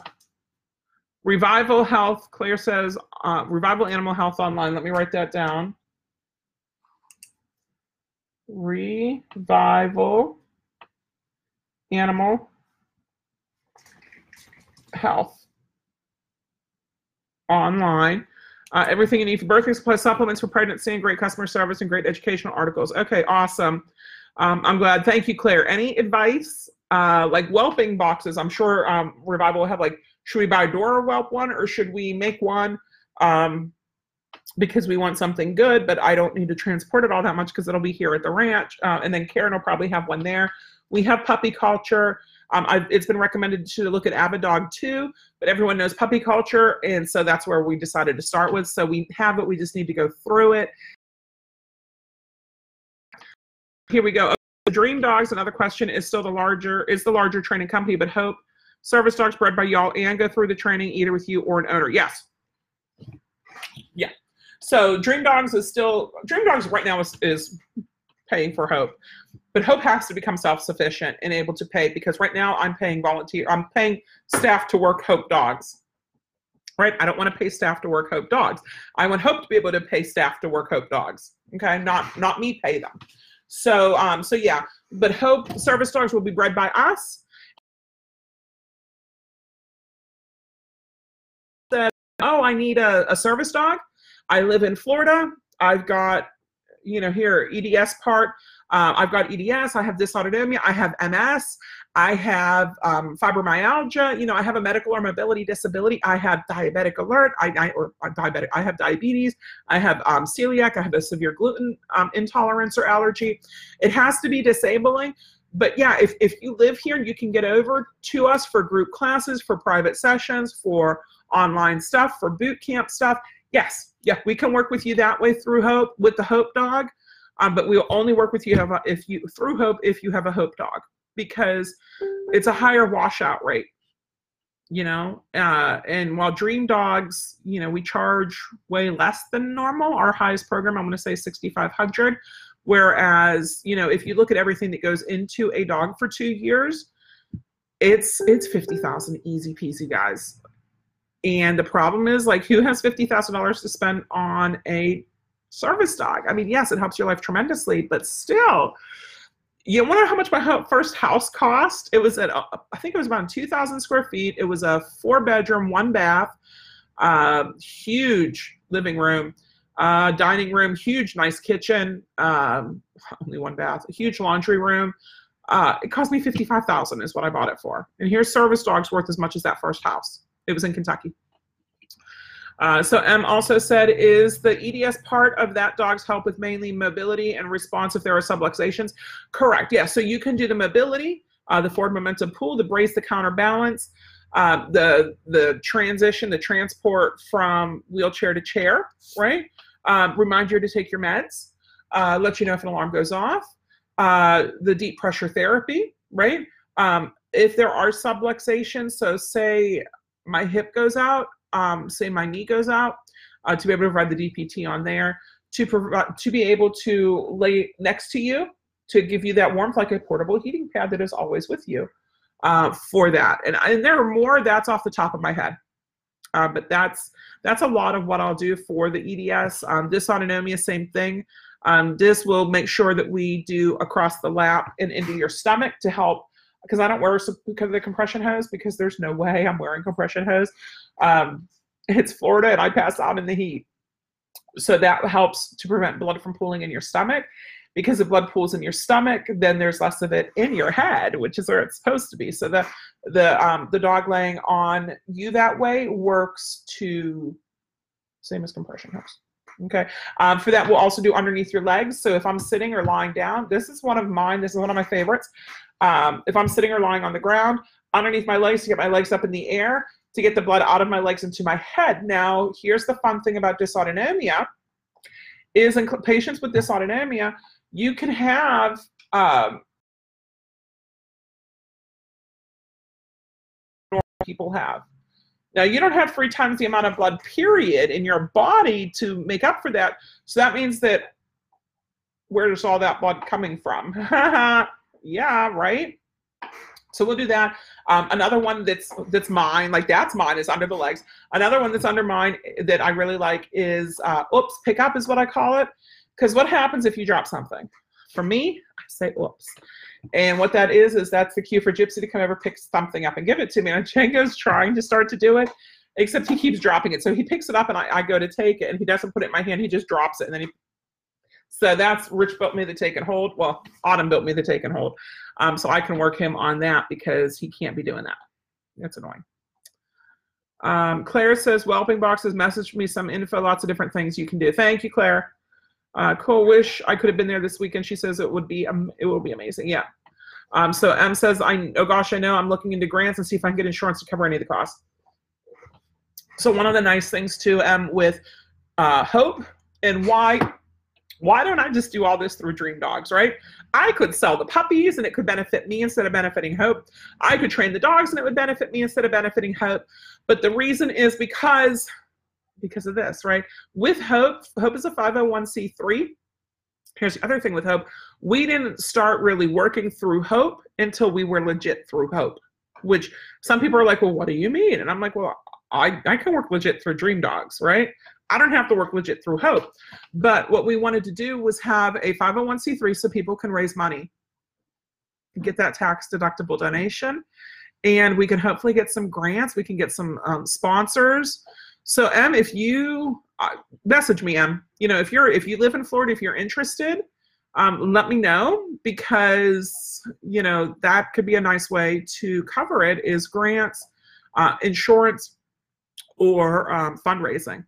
Revival Health, Claire says, uh, Revival Animal Health Online. Let me write that down. Revival Animal health online. Uh, everything you need for birthing supplies, supplements for pregnancy, and great customer service and great educational articles. Okay, awesome. Um, I'm glad. Thank you, Claire. Any advice? Uh, like whelping boxes, I'm sure um, Revival will have like, should we buy a Dora whelp one or should we make one? Um, because we want something good, but I don't need to transport it all that much because it'll be here at the ranch. Uh, and then Karen will probably have one there. We have puppy culture. Um, it's been recommended to look at Avidog too, but everyone knows puppy culture, and so that's where we decided to start with. So we have it, we just need to go through it. Here we go. Dream Dogs, another question, is still the larger, is the larger training company, but Hope service dogs bred by y'all and go through the training either with you or an owner. Yes. Yeah. So Dream Dogs is still, Dream Dogs right now is, is paying for Hope but hope has to become self-sufficient and able to pay because right now i'm paying volunteer i'm paying staff to work hope dogs right i don't want to pay staff to work hope dogs i want hope to be able to pay staff to work hope dogs okay not not me pay them so um so yeah but hope service dogs will be bred by us oh i need a, a service dog. I live in florida. I've got you know here eds part. Uh, I've got EDS, I have dysautonomia, I have MS, I have um, fibromyalgia, you know, I have a medical or mobility disability, I have diabetic alert, I, I or I'm diabetic, I have diabetes, I have um, celiac, I have a severe gluten um, intolerance or allergy. It has to be disabling. But yeah, if, if you live here, you can get over to us for group classes, for private sessions, for online stuff, for boot camp stuff. Yes, yeah, we can work with you that way through Hope with the Hope Dog. Um, but we'll only work with you if you through Hope if you have a Hope dog because it's a higher washout rate. You know, uh, and while Dream Dogs, you know, we charge way less than normal. Our highest program, I'm going to say 6,500. Whereas, you know, if you look at everything that goes into a dog for two years, it's it's 50,000 easy peasy, guys. And the problem is, like, who has fifty thousand dollars to spend on a service dog? I mean, yes, it helps your life tremendously, but still, you wonder how much my first house cost? It was at, uh, I think it was about 2,000 square feet. It was a four bedroom, one bath, uh, huge living room, uh, dining room, huge, nice kitchen, um, only one bath, a huge laundry room. Uh, it cost me 55,000 is what I bought it for. And here's service dogs worth as much as that first house. It was in Kentucky. Uh, so M also said, is the EDS part of that dog's help with mainly mobility and response if there are subluxations? Correct, yeah. So you can do the mobility, uh, the forward momentum pull, the brace, the counterbalance, uh, the the transition, the transport from wheelchair to chair, right? Um, remind you to take your meds, uh, let you know if an alarm goes off. Uh, the deep pressure therapy, right? Um, if there are subluxations, so say my hip goes out, um, say my knee goes out, uh, to be able to provide the DPT on there, to provide to be able to lay next to you to give you that warmth like a portable heating pad that is always with you uh, for that. And, and there are more. That's off the top of my head. Uh, but that's that's a lot of what I'll do for the EDS. Um, dysautonomia, same thing. Um, this will make sure that we do across the lap and into your stomach to help because I don't wear because of the compression hose because there's no way I'm wearing compression hose. Um, it's Florida and I pass out in the heat. So that helps to prevent blood from pooling in your stomach. Because if blood pools in your stomach, then there's less of it in your head, which is where it's supposed to be. So the the um, the dog laying on you that way works to same as compression hose. Okay. Um, for that, we'll also do underneath your legs. So if I'm sitting or lying down, this is one of mine. This is one of my favorites. Um, if I'm sitting or lying on the ground, underneath my legs to get my legs up in the air to get the blood out of my legs into my head. Now, here's the fun thing about dysautonomia is in patients with dysautonomia, you can have um, people have. Now, you don't have three times the amount of blood, period, in your body to make up for that. So that means that where's all that blood coming from? (laughs) yeah, right? So we'll do that. Um, another one that's that's mine, like that's mine, is under the legs. Another one that's under mine that I really like is uh, oops, pick up is what I call it. Because what happens if you drop something? For me, I say oops. And what that is, is that's the cue for Gypsy to come over, pick something up, and give it to me. And Django's trying to start to do it, except he keeps dropping it. So he picks it up, and I, I go to take it, and he doesn't put it in my hand. He just drops it, and then he. So that's Rich built me the take and hold. Well, Autumn built me the take and hold. Um, so I can work him on that because he can't be doing that. That's annoying. Um, Claire says, Whelping Boxes messaged me some info, lots of different things you can do. Thank you, Claire. Uh, cool. Wish I could have been there this weekend. She says it would be um, it will be amazing. Yeah. Um, so M says, I oh gosh, I know. I'm looking into grants and see if I can get insurance to cover any of the costs. So one of the nice things too, M, with uh, Hope and why why don't I just do all this through Dream Dogs, right? I could sell the puppies and it could benefit me instead of benefiting Hope. I could train the dogs and it would benefit me instead of benefiting Hope. But the reason is because because of this, right? With Hope, Hope is a 501c3. Here's the other thing with Hope. We didn't start really working through Hope until we were legit through Hope, which some people are like, well, what do you mean? And I'm like, well, I, I can work legit through Dream Dogs, right? I don't have to work legit through Hope. But what we wanted to do was have a 501c3 so people can raise money, get that tax deductible donation, and we can hopefully get some grants. We can get some um, sponsors. So M, if you uh, message me, M, you know, if you're if you live in Florida, if you're interested, um, let me know because you know that could be a nice way to cover it is grants, uh, insurance, or um, fundraising.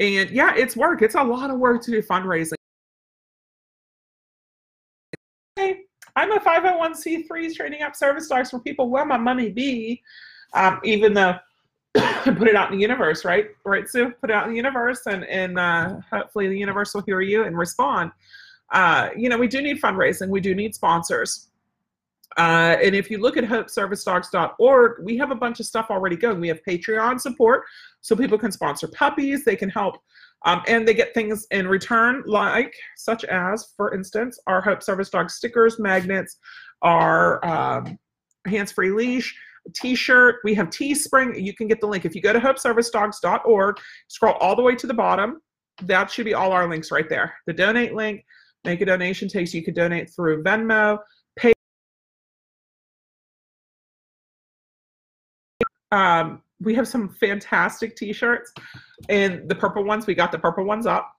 And yeah, it's work. It's a lot of work to do fundraising. Hey, I'm a 501c3 training up service dogs for people where my money be, um, even though (coughs) put it out in the universe, right? Right, Sue? Put it out in the universe, and and uh, hopefully the universe will hear you and respond. Uh, you know, we do need fundraising. We do need sponsors. Uh, and if you look at hopeservicedogs.org, we have a bunch of stuff already going. We have Patreon support, so people can sponsor puppies. They can help, um, and they get things in return, like such as, for instance, our Hope Service Dog stickers, magnets, our um, hands-free leash, t-shirt. We have Teespring. You can get the link. If you go to hopeservicedogs.org, scroll all the way to the bottom. That should be all our links right there. The donate link, make a donation takes you can donate through Venmo, Um, we have some fantastic t-shirts and the purple ones, we got the purple ones up.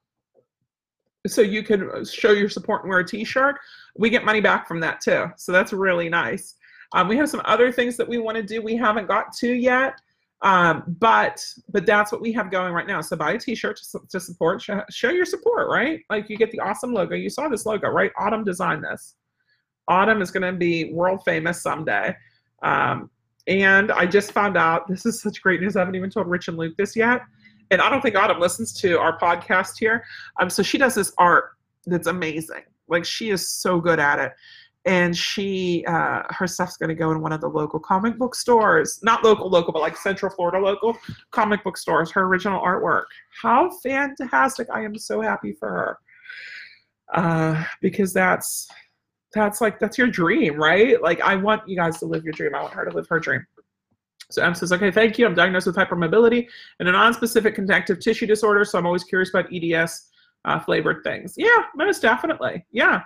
So you can show your support and wear a t-shirt. We get money back from that too. So that's really nice. Um, we have some other things that we want to do we haven't got to yet. Um, but but that's what we have going right now. So buy a T-shirt to, to support, show, show your support, right? Like you get the awesome logo. You saw this logo, right? Autumn designed this. Autumn is going to be world famous someday. Um, and I just found out this is such great news. I haven't even told Rich and Luke this yet, and I don't think Autumn listens to our podcast here. Um, so she does this art that's amazing. Like she is so good at it and she uh, her stuff's going to go in one of the local comic book stores not local local but like central florida local comic book stores her original artwork how fantastic i am so happy for her uh, because that's that's like that's your dream right like i want you guys to live your dream i want her to live her dream so Em says, okay, thank you. I'm diagnosed with hypermobility and a non-specific connective tissue disorder, so I'm always curious about EDS uh, flavored things. Yeah, most definitely. Yeah.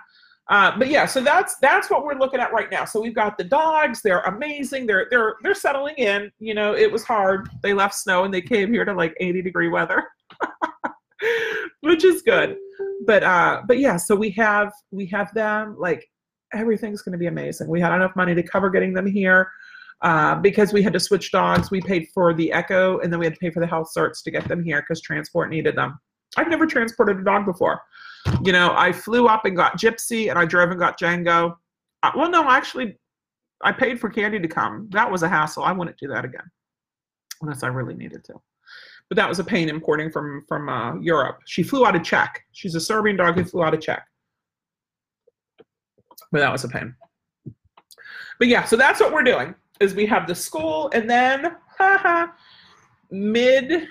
Uh, but yeah, so that's that's what we're looking at right now. So we've got the dogs; they're amazing. They're they're they're settling in. You know, it was hard. They left snow and they came here to like 80 degree weather, (laughs) which is good. But uh, but yeah, so we have we have them. Like everything's going to be amazing. We had enough money to cover getting them here. Uh, because we had to switch dogs, we paid for the Echo and then we had to pay for the health certs to get them here because transport needed them. I've never transported a dog before. You know, I flew up and got Gypsy, and I drove and got Django. Uh, well, no, actually, I paid for Candy to come. That was a hassle. I wouldn't do that again, unless I really needed to. But that was a pain importing from from uh, Europe. She flew out of Czech. She's a Serbian dog who flew out of Czech. But that was a pain. But yeah, so that's what we're doing. Is we have the school, and then haha, mid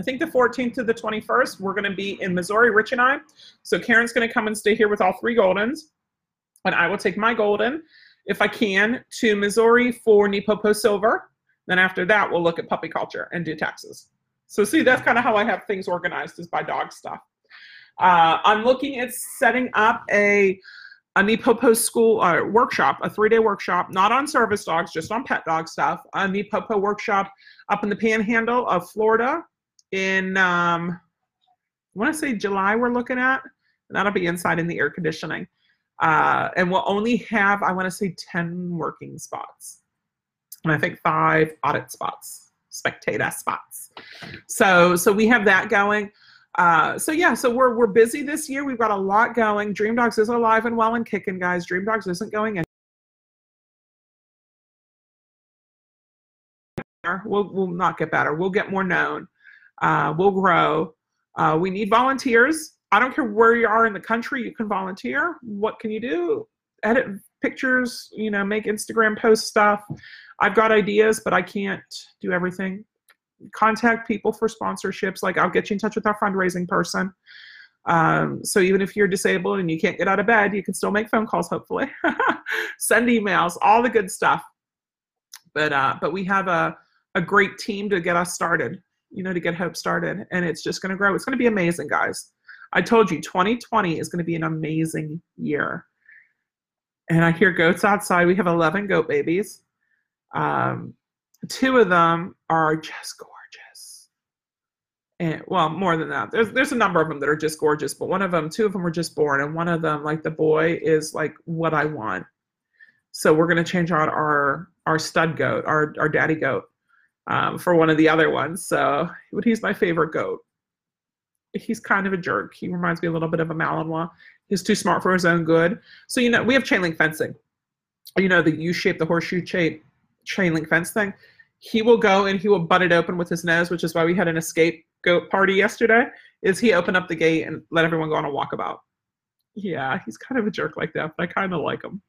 I think the 14th to the 21st, we're going to be in Missouri, Rich and I. So Karen's going to come and stay here with all three Goldens. And I will take my Golden, if I can, to Missouri for NePoPo Silver. Then after that, we'll look at puppy culture and do taxes. So see, that's kind of how I have things organized is by dog stuff. Uh, I'm looking at setting up a a NePoPo school uh, workshop, a three-day workshop, not on service dogs, just on pet dog stuff. A NePoPo workshop up in the Panhandle of Florida in um, I want to say July we're looking at. And that'll be inside in the air conditioning. Uh, and we'll only have, I want to say 10 working spots. And I think five audit spots, spectator spots. So so we have that going. Uh, so yeah, so we're we're busy this year. We've got a lot going. Dream Dogs is alive and well and kicking, guys. Dream Dogs isn't going in. We'll we'll not get better. We'll get more known uh, we'll grow. Uh, we need volunteers. I don't care where you are in the country, you can volunteer. What can you do? Edit pictures, you know, make Instagram post stuff. I've got ideas, but I can't do everything. Contact people for sponsorships. Like I'll get you in touch with our fundraising person. Um, so even if you're disabled and you can't get out of bed, you can still make phone calls, hopefully. (laughs) Send emails, all the good stuff. But uh, but we have a, a great team to get us started you know, to get Hope started. And it's just going to grow. It's going to be amazing, guys. I told you 2020 is going to be an amazing year. And I hear goats outside. We have 11 goat babies. Um, two of them are just gorgeous. And well, more than that. There's there's a number of them that are just gorgeous, but one of them, two of them were just born, and one of them, like the boy, is like what I want. So we're gonna change out our our stud goat, our our daddy goat um, for one of the other ones. So, but he's my favorite goat. He's kind of a jerk. He reminds me a little bit of a Malinois. He's too smart for his own good. So, you know, we have chain link fencing. You know, the U shape, the horseshoe shape chain link fence thing. He will go and he will butt it open with his nose, which is why we had an escape goat party yesterday. Is he open up the gate and let everyone go on a walkabout? Yeah, he's kind of a jerk like that, but I kind of like him.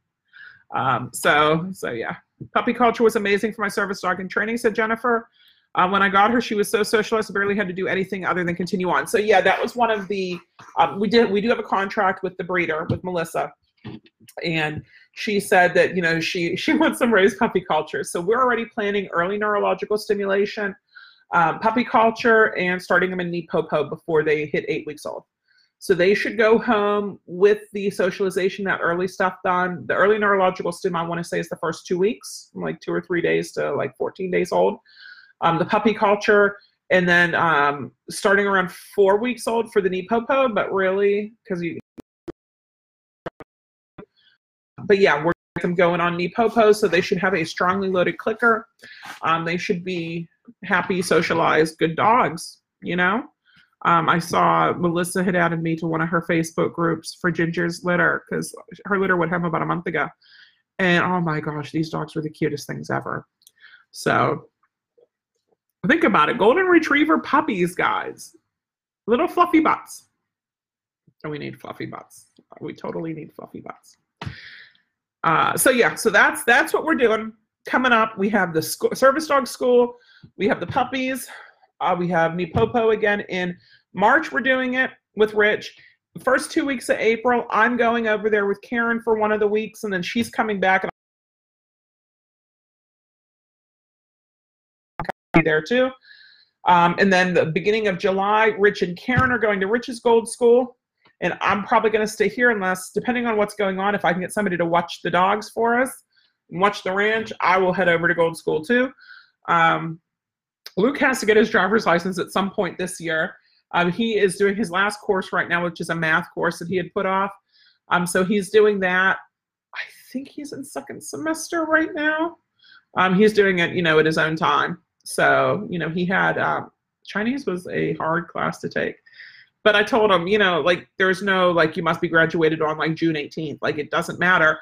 Um, so, so yeah, puppy culture was amazing for my service dog in training, said Jennifer. Uh, when I got her, she was so socialized, I barely had to do anything other than continue on. So yeah, that was one of the, um, we did, we do have a contract with the breeder, with Melissa. and she said that you know she (laughs) she wants some raised puppy culture. So we're already planning early neurological stimulation, um, puppy culture, and starting them in NePoPo before they hit eight weeks old. So they should go home with the socialization, that early stuff done. The early neurological stim, I want to say, is the first two weeks, from like two or three days to like 14 days old. Um, the puppy culture, and then um, starting around four weeks old for the NePoPo, but really, because you, but yeah, we're them going on NePoPo, so they should have a strongly loaded clicker. Um, they should be happy, socialized, good dogs, you know? Um, I saw Melissa had added me to one of her Facebook groups for Ginger's litter because her litter would have about a month ago. And oh my gosh, these dogs were the cutest things ever. So think about it golden retriever puppies, guys. Little fluffy butts. And we need fluffy butts. We totally need fluffy butts. Uh, so yeah, so that's that's what we're doing. Coming up, we have the service dog school, we have the puppies, uh, we have NePoPo again in March. We're doing it with Rich. First two weeks of April, I'm going over there with Karen for one of the weeks, and then she's coming back and I'll be there too. Um, and then the beginning of July, Rich and Karen are going to Rich's Gold School. And I'm probably going to stay here unless, depending on what's going on, if I can get somebody to watch the dogs for us and watch the ranch, I will head over to Gold School too. Um, Luke has to get his driver's license at some point this year. Um, he is doing his last course right now, which is a math course that he had put off. Um, so he's doing that. I think he's in second semester right now. Um, he's doing it, you know, at his own time. So, you know, he had um, Chinese was a hard class to take. But I told him, you know, like there's no like you must be graduated on like June 18th. Like it doesn't matter.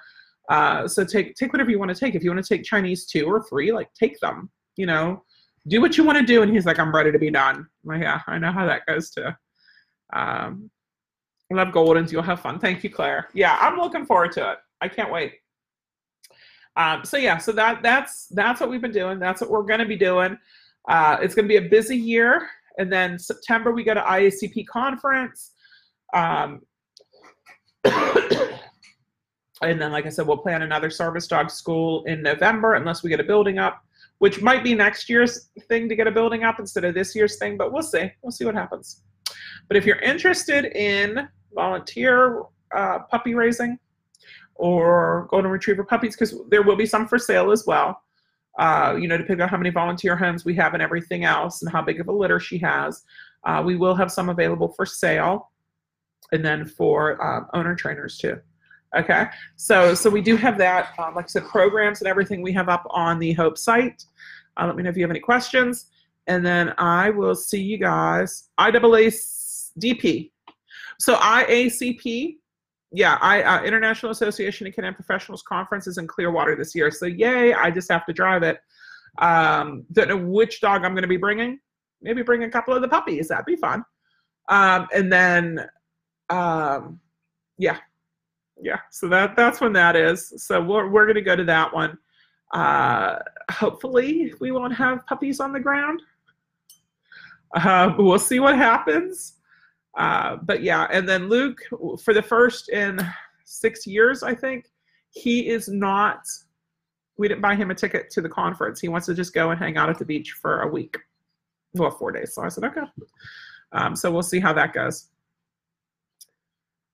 Uh, so take take whatever you want to take. If you want to take Chinese two or three, like take them. You know, do what you want to do. And he's like, I'm ready to be done. I'm like, yeah, I know how that goes too. Um, love Goldens. You'll have fun. Thank you, Claire. Yeah, I'm looking forward to it. I can't wait. Um, so yeah, so that that's that's what we've been doing. That's what we're to be doing. Uh, it's to be a busy year, and then September we go to IACP conference. Um, (coughs) and then, like I said, we'll plan another service dog school in November, unless we get a building up which might be next year's thing to get a building up instead of this year's thing, but we'll see. We'll see what happens. But if you're interested in volunteer uh, puppy raising or golden retriever puppies, because there will be some for sale as well, uh, you know, depending on how many volunteer homes we have and everything else and how big of a litter she has, uh, we will have some available for sale and then for um, owner trainers too. Okay, so so we do have that, um, like I said, programs and everything we have up on the Hope site. Uh, let me know if you have any questions, and then I will see you guys. IAADP, so IACP, yeah, I uh, International Association of Canine Professionals Conference is in Clearwater this year. So yay! I just have to drive it. Um, don't know which dog I'm going to be bringing. Maybe bring a couple of the puppies. That'd be fun. Um, and then, um, yeah, yeah so that that's when that is so we're, we're going to go to that one uh, hopefully we won't have puppies on the ground uh, we'll see what happens uh, but yeah and then luke for the first in six years i think he is not we didn't buy him a ticket to the conference he wants to just go and hang out at the beach for a week well four days so i said okay um, so we'll see how that goes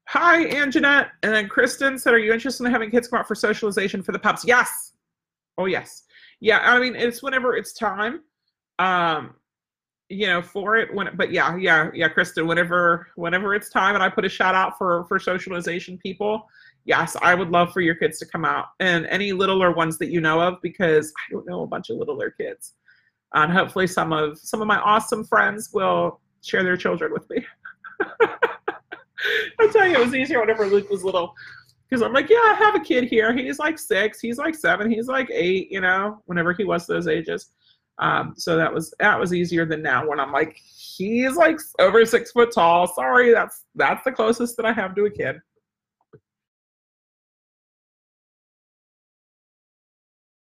Hi, Anjanette. And then Kristen said, Are you interested in having kids come out for socialization for the pups? Yes. Oh, yes. Yeah, I mean, it's whenever it's time. Um, you know, for it when but yeah, yeah, yeah, Kristen, whenever whenever it's time and I put a shout out for for socialization people, yes, I would love for your kids to come out and any littler ones that you know of because I don't know a bunch of littler kids. And hopefully some of some of my awesome friends will share their children with me. (laughs) I tell you, it was easier whenever Luke was little. Because I'm like, yeah, I have a kid here. He's like six, he's like seven, he's like eight, you know, whenever he was those ages. Um, so that was that was easier than now when I'm like, he's like over six foot tall. Sorry, that's that's the closest that I have to a kid.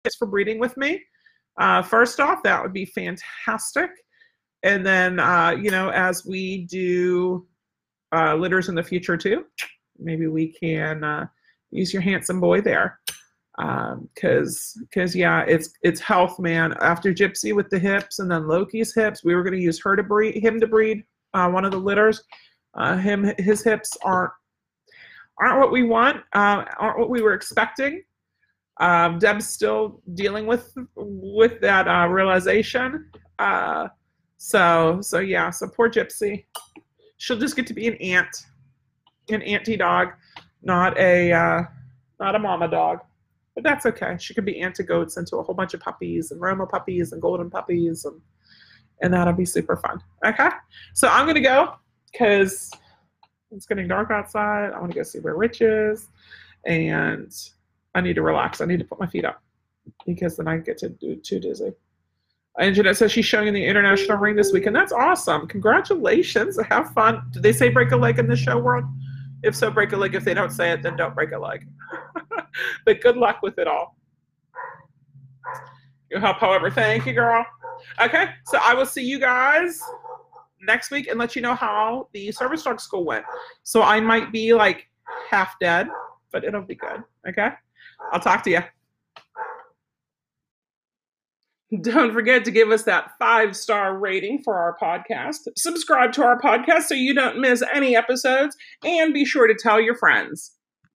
It's for breeding with me. Uh, first off, that would be fantastic. And then, uh, you know, as we do uh, litters in the future too. Maybe we can uh, use your handsome boy there because um, because yeah it's it's health man. After gypsy with the hips and then loki's hips we were going to use her to breed him to breed uh, one of the litters. Uh, him his hips aren't aren't what we want uh, aren't what we were expecting. Um, deb's still dealing with with that uh, realization. Uh, so so yeah so poor gypsy. She'll just get to be an aunt an auntie dog not a uh, not a mama dog but that's okay. She could be anti goats into a whole bunch of puppies and Roma puppies and golden puppies and and that'll be super fun. Okay. So I'm gonna go because it's getting dark outside. I want to go see where Rich is, and I need to relax. I need to put my feet up because then I get to do too dizzy. And Jeanette says she's showing in the international ring this week, and that's awesome. Congratulations. Have fun. Do they say break a leg in the show world? If so, break a leg. If they don't say it, then don't break a leg. (laughs) (laughs) but good luck with it all. You'll help, however. Thank you, girl. Okay, so I will see you guys next week and let you know how the service dog school went. So I might be like half dead, but it'll be good. Okay, I'll talk to you. Don't forget to give us that five star rating for our podcast. Subscribe to our podcast so you don't miss any episodes, and be sure to tell your friends.